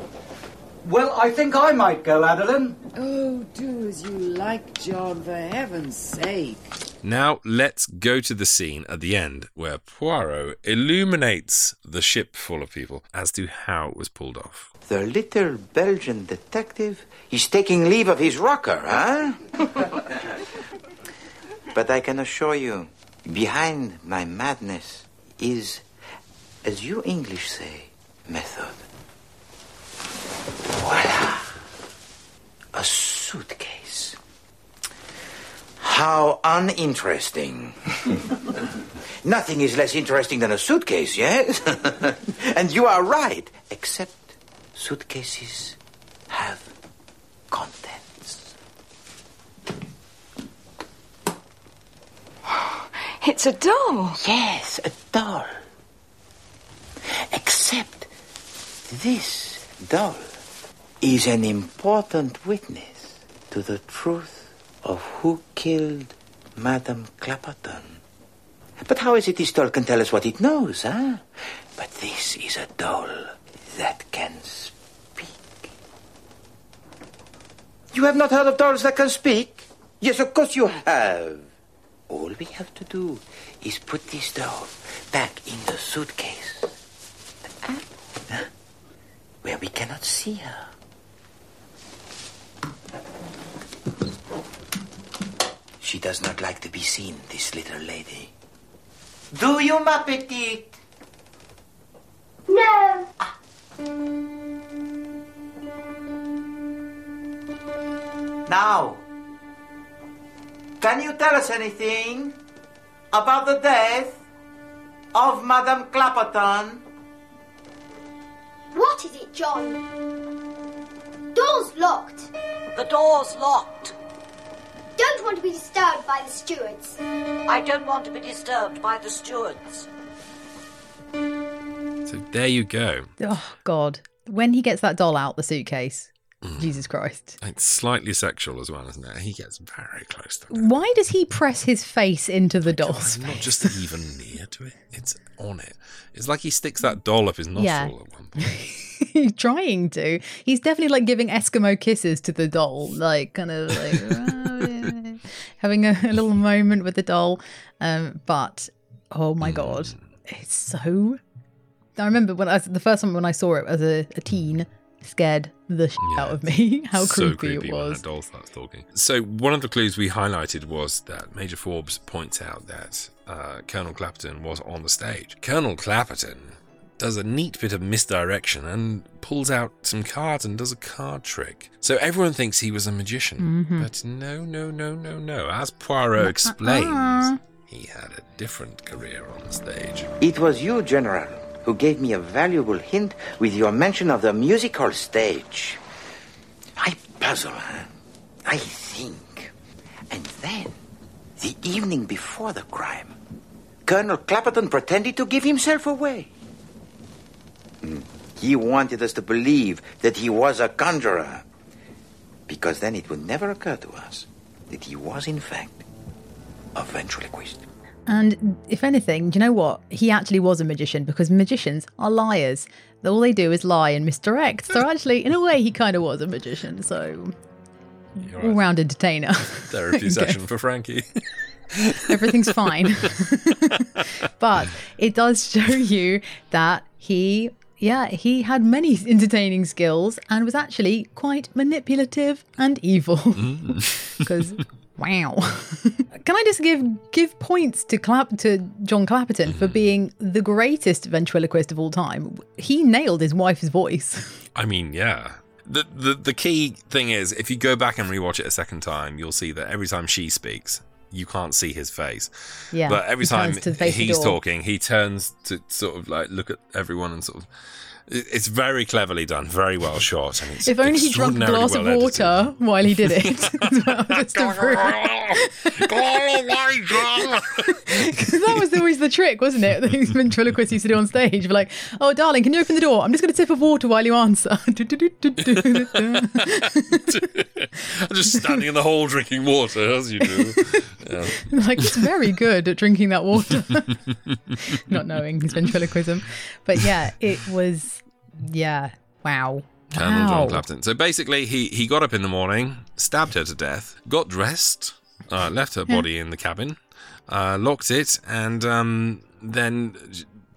Well, I think I might go, Adeline. Oh, do as you like, John, for heaven's sake. Now let's go to the scene at the end where Poirot illuminates the ship full of people as to how it was pulled off. The little Belgian detective is taking leave of his rocker, huh? but I can assure you, behind my madness is, as you English say, method. Voila! A suitcase. How uninteresting. Nothing is less interesting than a suitcase, yes? and you are right, except suitcases have contents. It's a doll. Yes, a doll. Except this doll is an important witness to the truth of who killed Madame Clapperton. But how is it this doll can tell us what it knows, huh? But this is a doll that can speak. You have not heard of dolls that can speak? Yes, of course you have. All we have to do is put this doll back in the suitcase. Where we cannot see her. She does not like to be seen, this little lady. Do you, ma petite? No. Ah. Now, can you tell us anything about the death of Madame Clapperton? What is it, John? Door's locked. The door's locked. I don't want to be disturbed by the stewards. I don't want to be disturbed by the stewards. So there you go. Oh God! When he gets that doll out the suitcase, mm. Jesus Christ! It's slightly sexual as well, isn't it? He gets very close to it. Why does he press his face into the doll's Not face? just even near to it, it's on it. It's like he sticks that doll up his nostril Yeah. at one point. He's trying to. He's definitely like giving Eskimo kisses to the doll, like kind of like having a, a little moment with the doll. Um, but oh my god, it's so. I remember when I the first time when I saw it as a, a teen, scared the shit out of me. How so creepy, creepy it when was. that doll starts talking. So one of the clues we highlighted was that Major Forbes points out that uh, Colonel Clapperton was on the stage. Colonel Clapperton does a neat bit of misdirection and pulls out some cards and does a card trick. So everyone thinks he was a magician, Mhm. but no, no, no, no, no. As Poirot explains, he had a different career on the stage. It was you, General, who gave me a valuable hint with your mention of the music hall stage. I puzzle, huh? I think. And then, the evening before the crime, Colonel Clapperton pretended to give himself away. He wanted us to believe that he was a conjurer, because then it would never occur to us that he was, in fact, a ventriloquist. And if anything, do you know what? He actually was a magician because magicians are liars. All they do is lie and misdirect. So actually, in a way, he kind of was a magician. So You're all round entertainer. Therapy session for Frankie. Everything's fine. but it does show you that he, yeah, he had many entertaining skills and was actually quite manipulative and evil. Mm. Because, wow. Can I just give give points to Clap to John Clapperton for mm-hmm. being the greatest ventriloquist of all time? He nailed his wife's voice. I mean, yeah. The, the the key thing is if you go back and rewatch it a second time, you'll see that every time she speaks, you can't see his face. Yeah, But every time turns to face the he's talking, he turns to sort of like look at everyone and sort of. It's very cleverly done, very well shot, and it's if only he drunk a glass of well edited. water while he did it. well, just to prove- Because that was always the trick, wasn't it? These ventriloquists used to do on stage. Be like, oh, darling, can you open the door? I'm just going to sip of water while you answer. I'm just standing in the hole drinking water as you do. Yeah. like, he's very good at drinking that water. Not knowing his ventriloquism. But yeah, it was, yeah, wow. Colonel wow. John Clapton. So basically, he, he got up in the morning, stabbed her to death, got dressed, uh, left her Yeah. body in the cabin, uh, locked it, and um, then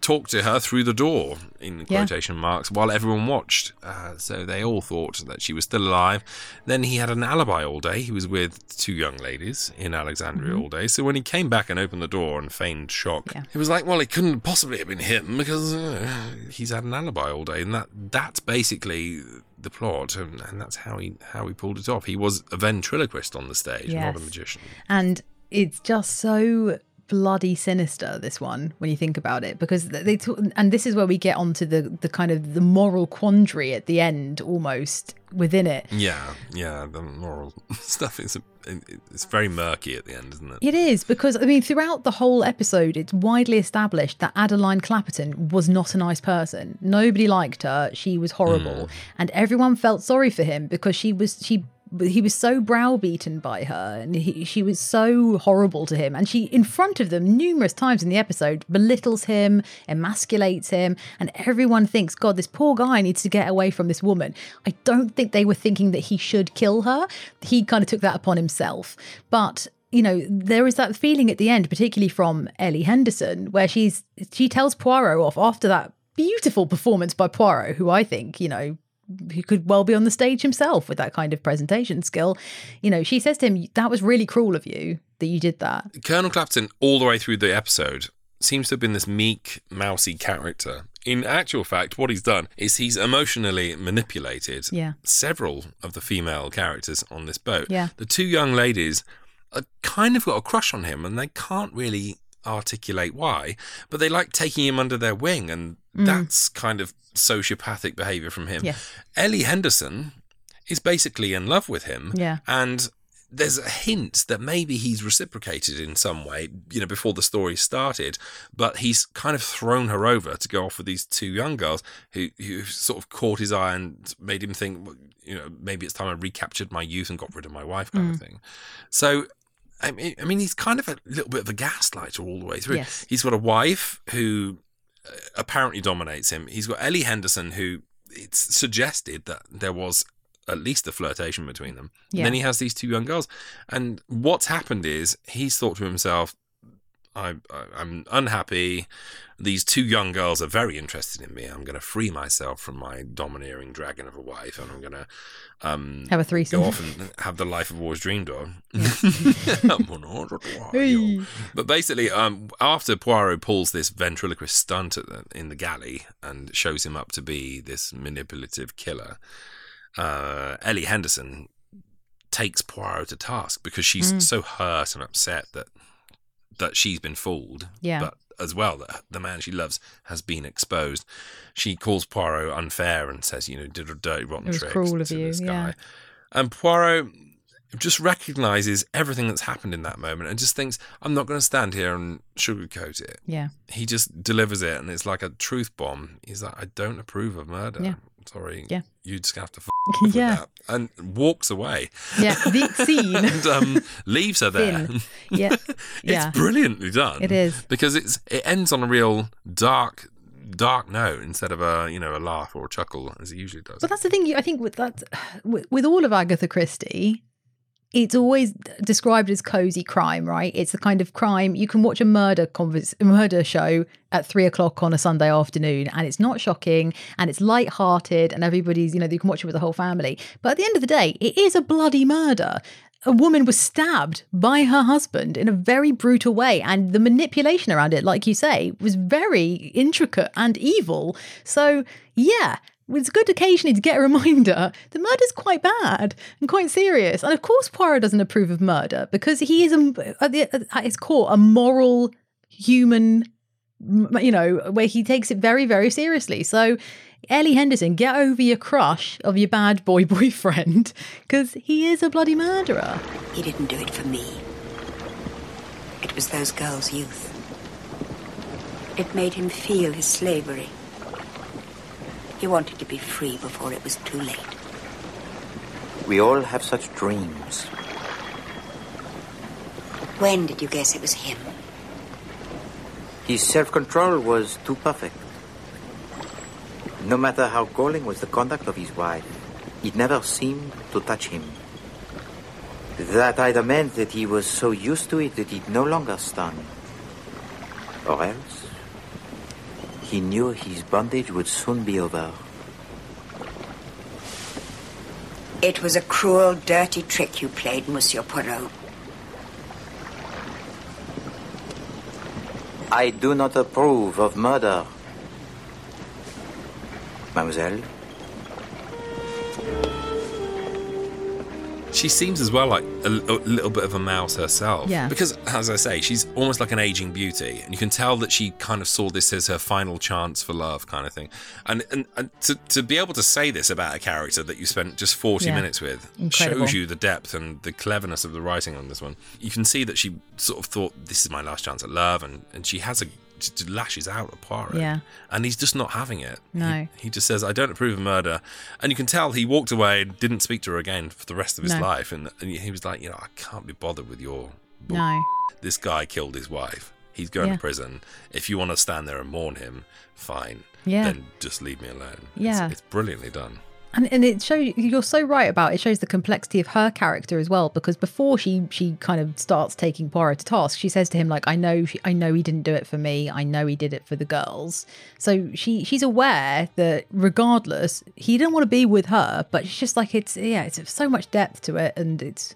talked to her through the door in Yeah. quotation marks while everyone watched. Uh, so they all thought that she was still alive. Then he had an alibi all day. He was with two young ladies in Alexandria Mhm. all day. So when he came back and opened the door and feigned shock, it was like, well, it couldn't possibly have been him because uh, he's had an alibi all day, and that that's basically the plot, and, and that's how he how he pulled it off. He was a ventriloquist on the stage, not a magician. And it's just so bloody sinister this one when you think about it because they talk, and this is where we get onto the the kind of the moral quandary at the end almost within it Yeah, yeah, the moral stuff is it's very murky at the end, isn't it? It is because I mean, throughout the whole episode, it's widely established that Adeline Clapperton was not a nice person. Nobody liked her; she was horrible, hmm. and everyone felt sorry for him because she was she. He was so browbeaten by her, and he, she was so horrible to him. And she, in front of them, numerous times in the episode, belittles him, emasculates him, and everyone thinks, "God, this poor guy needs to get away from this woman." I don't think they were thinking that he should kill her. He kind of took that upon himself, but you know, there is that feeling at the end, particularly from Ellie Henderson, where she's she tells Poirot off after that beautiful performance by Poirot, who I think, you know, he could well be on the stage himself with that kind of presentation skill. You know, she says to him, That was really cruel of you that you did that. Colonel Clapton, all the way through the episode, seems to have been this meek, mousy character. In actual fact, what he's done is he's emotionally manipulated Yeah. several of the female characters on this boat. Yeah. The two young ladies are kind of got a crush on him and they can't really articulate why, but they like taking him under their wing, and Mm. that's kind of sociopathic behavior from him. Yes. Ellie Henderson is basically in love with him. Yeah. And there's a hint that maybe he's reciprocated in some way, you know, before the story started, but he's kind of thrown her over to go off with these two young girls who, who sort of caught his eye and made him think, you know, maybe it's time I recaptured my youth and got rid of my wife kind of Mm. thing. So, I mean, I mean, he's kind of a little bit of a gaslighter all the way through. Yes. He's got a wife who uh, apparently dominates him. He's got Ellie Henderson, who it's suggested that there was at least a flirtation between them. Yeah. And then he has these two young girls, and what's happened is he's thought to himself, I, I, I'm unhappy. These two young girls are very interested in me. I'm going to free myself from my domineering dragon of a wife, and I'm going to um, Have a threesome. Go off and have the life I've always dreamed of. Hey. But basically, um, after Poirot pulls this ventriloquist stunt at the, in the galley and shows him up to be this manipulative killer, uh, Ellie Henderson takes Poirot to task because she's Mm. so hurt and upset that that she's been fooled. Yeah. But as well, that the man she loves has been exposed. She calls Poirot unfair and says, you know, did a dirty, rotten trick cruel of to you, this yeah. guy. And Poirot just recognizes everything that's happened in that moment and just thinks, I'm not going to stand here and sugarcoat it. Yeah. He just delivers it and it's like a truth bomb. He's like, I don't approve of murder. Yeah. Sorry. Yeah. You just have to f- Yeah. that. And walks away. Yeah, the scene. and um, leaves her there. Thin. Yeah. it's Yeah. brilliantly done. It is. because it's it ends on a real dark, dark note instead of a you know a laugh or a chuckle as it usually does. But that's the thing. you- I think with that, with, with all of Agatha Christie, it's always described as cozy crime, right? It's the kind of crime you can watch a murder convers- a murder show at three o'clock on a Sunday afternoon, and it's not shocking, and it's light-hearted, and everybody's you know you can watch it with the whole family. But at the end of the day, it is a bloody murder. A woman was stabbed by her husband in a very brutal way, and the manipulation around it, like you say, was very intricate and evil. So, yeah, it's good occasionally to get a reminder the murder's quite bad and quite serious. And of course, Poirot doesn't approve of murder because he is, at, the, at his core, a moral human, you know, where he takes it very, very seriously. So, Ellie Henderson, get over your crush of your bad boy boyfriend because he is a bloody murderer. He didn't do it for me. It was those girls' youth. It made him feel his slavery. He wanted to be free before it was too late. We all have such dreams. When did you guess it was him? His self control was too perfect. No matter how galling was the conduct of his wife, it never seemed to touch him. That either meant that he was so used to it that it no longer stung. Or else, he knew his bondage would soon be over. It was a cruel, dirty trick you played, Monsieur Poirot. I do not approve of murder. Mademoiselle, She seems as well like a, a little bit of a mouse herself. Yeah. Because, as I say, she's almost like an aging beauty. And you can tell that she kind of saw this as her final chance for love, kind of thing. And, and, and to, to be able to say this about a character that you spent just 40 Yeah. minutes with Incredible. shows you the depth and the cleverness of the writing on this one. You can see that she sort of thought, this is my last chance at love. And, and she has a. Just lashes out at Poirot. Yeah. And he's just not having it. No. He just says, I don't approve of murder. And you can tell he walked away and didn't speak to her again for the rest of his No. life. And, and he was like, you know, I can't be bothered with your. No. This guy killed his wife. He's going Yeah. to prison. If you want to stand there and mourn him, fine. Yeah. Then just leave me alone. Yeah. It's, it's brilliantly done. And and it shows you're so right about it shows the complexity of her character as well because before she she kind of starts taking Poirot to task, she says to him like I know she, I know he didn't do it for me. I know he did it for the girls. So she she's aware that regardless, he didn't want to be with her, but it's just like it's yeah, it's so much depth to it and it's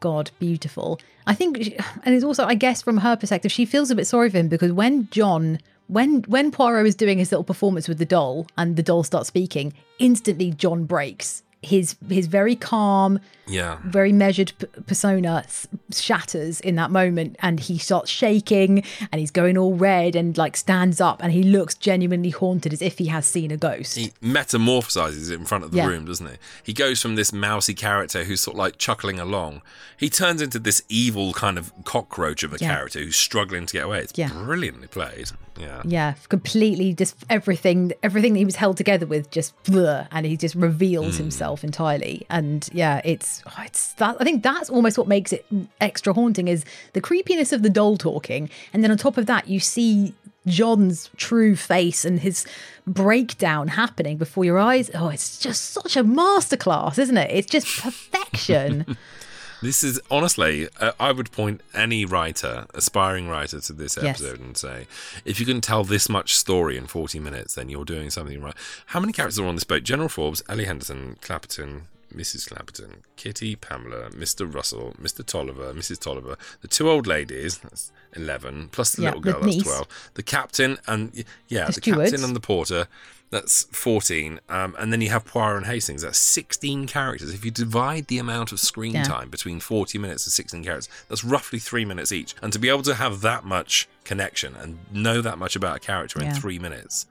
god beautiful. I think she- and it's also I guess from her perspective, she feels a bit sorry for him because when John when when Poirot is doing his little performance with the doll and the doll starts speaking, instantly John breaks. His his very calm, Yeah. very measured p- persona s- shatters in that moment, and he starts shaking and he's going all red and like stands up and he looks genuinely haunted as if he has seen a ghost. He metamorphosizes in front of the Yeah. room, doesn't he? He goes from this mousy character who's sort of like chuckling along. He turns into this evil kind of cockroach of a Yeah. character who's struggling to get away. It's Yeah. brilliantly played. Yeah. yeah, completely just everything everything that he was held together with just blur, and he just reveals Hmm. himself entirely. And yeah, it's oh, it's that I think that's almost what makes it extra haunting is the creepiness of the doll talking, and then on top of that, you see John's true face and his breakdown happening before your eyes. Oh, it's just such a masterclass, isn't it? It's just perfection. This is honestly, uh, I would point any writer, aspiring writer, to this Yes. episode and say, if you can tell this much story in 40 minutes, then you're doing something right. How many characters are on this boat? General Forbes, Ellie Henderson, Clapperton, Mrs. Clapperton, Kitty, Pamela, Mr. Russell, Mr. Tolliver, Mrs. Tolliver, the two old ladies, that's 11, plus the Yeah, little the girl, that's niece. 12, the captain, and yeah, The the, captain and the porter. That's 14. Um, and then you have Poirot and Hastings. That's 16 characters. If you divide the amount of screen Yeah. time between 40 minutes and 16 characters, that's roughly three minutes each. And to be able to have that much connection and know that much about a character in three minutes,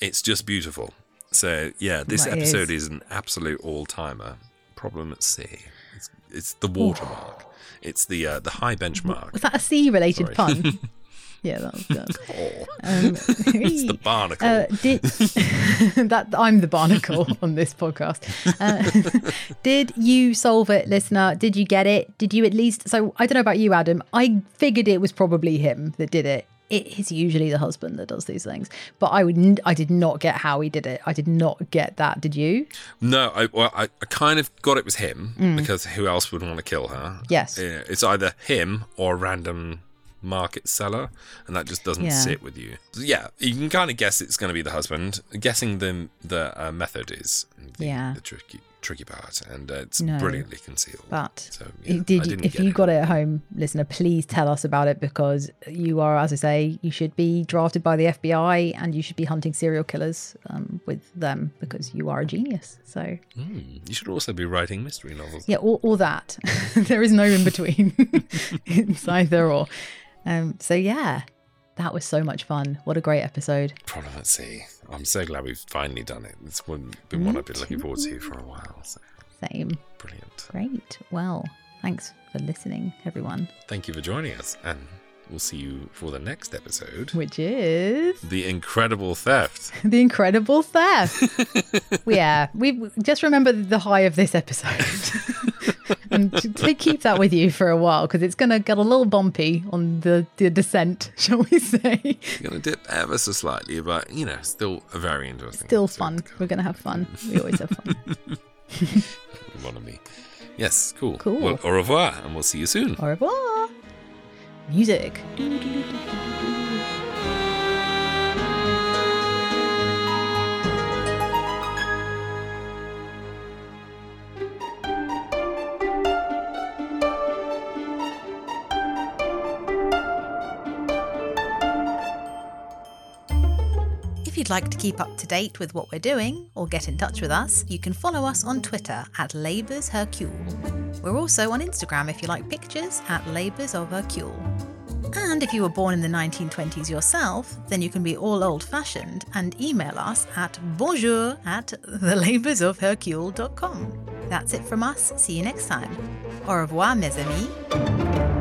it's just beautiful. So, yeah, this episode is. is. an absolute all timer. Problem at sea. It's, it's the watermark. It's the uh, the high benchmark. Was that a sea related pun? yeah, that was good. Oh. Um, it's the barnacle. Uh, did that I'm the barnacle on this podcast? Uh, did you solve it, listener? Did you get it? Did you at least? So I don't know about you, Adam. I figured it was probably him that did it. It is usually the husband that does these things, but I would. I did not get how he did it. I did not get that. Did you? No, I, well, I, I kind of got it was him Mm. because who else would want to kill her? Yes. Yeah, it's either him or a random market seller, and that just doesn't Yeah. sit with you. Yeah, you can kind of guess it's going to be the husband. Guessing the the uh, method is the, Yeah. the tricky tricky part, and uh, it's No. brilliantly concealed. But So, yeah, did you, if you it. got it at home, listener, please tell us about it because you are, as I say, you should be drafted by the FBI and you should be hunting serial killers um, with them because you are a genius. So Hmm, you should also be writing mystery novels. yeah, all, all that. there is no in between. it's either or. Um, so yeah, that was so much fun. What a great episode. Problem at sea. I'm so glad we've finally done it. It's one, been one I've been looking forward to for a while. So Same. brilliant. Great. Well, thanks for listening, everyone. Thank you for joining us, and we'll see you for the next episode. Which is The Incredible Theft. the incredible theft. yeah, we just remember the high of this episode. and keep that with you for a while because it's going to get a little bumpy on the, the descent, shall we say? Going to dip ever so slightly, but you know, still a very interesting. Still fun. We're going to have fun. We always have fun. one of me. Yes, cool. Cool. Well, au revoir, and we'll see you soon. Au revoir. Music. If you'd like to keep up to date with what we're doing or get in touch with us, you can follow us on Twitter at Labours Hercule. We're also on Instagram if you like pictures at Labours of Hercule. And if you were born in the 1920s yourself, then you can be all old fashioned and email us at bonjour at thelaboursofhercule.com. That's it from us. See you next time. Au revoir, mes amis.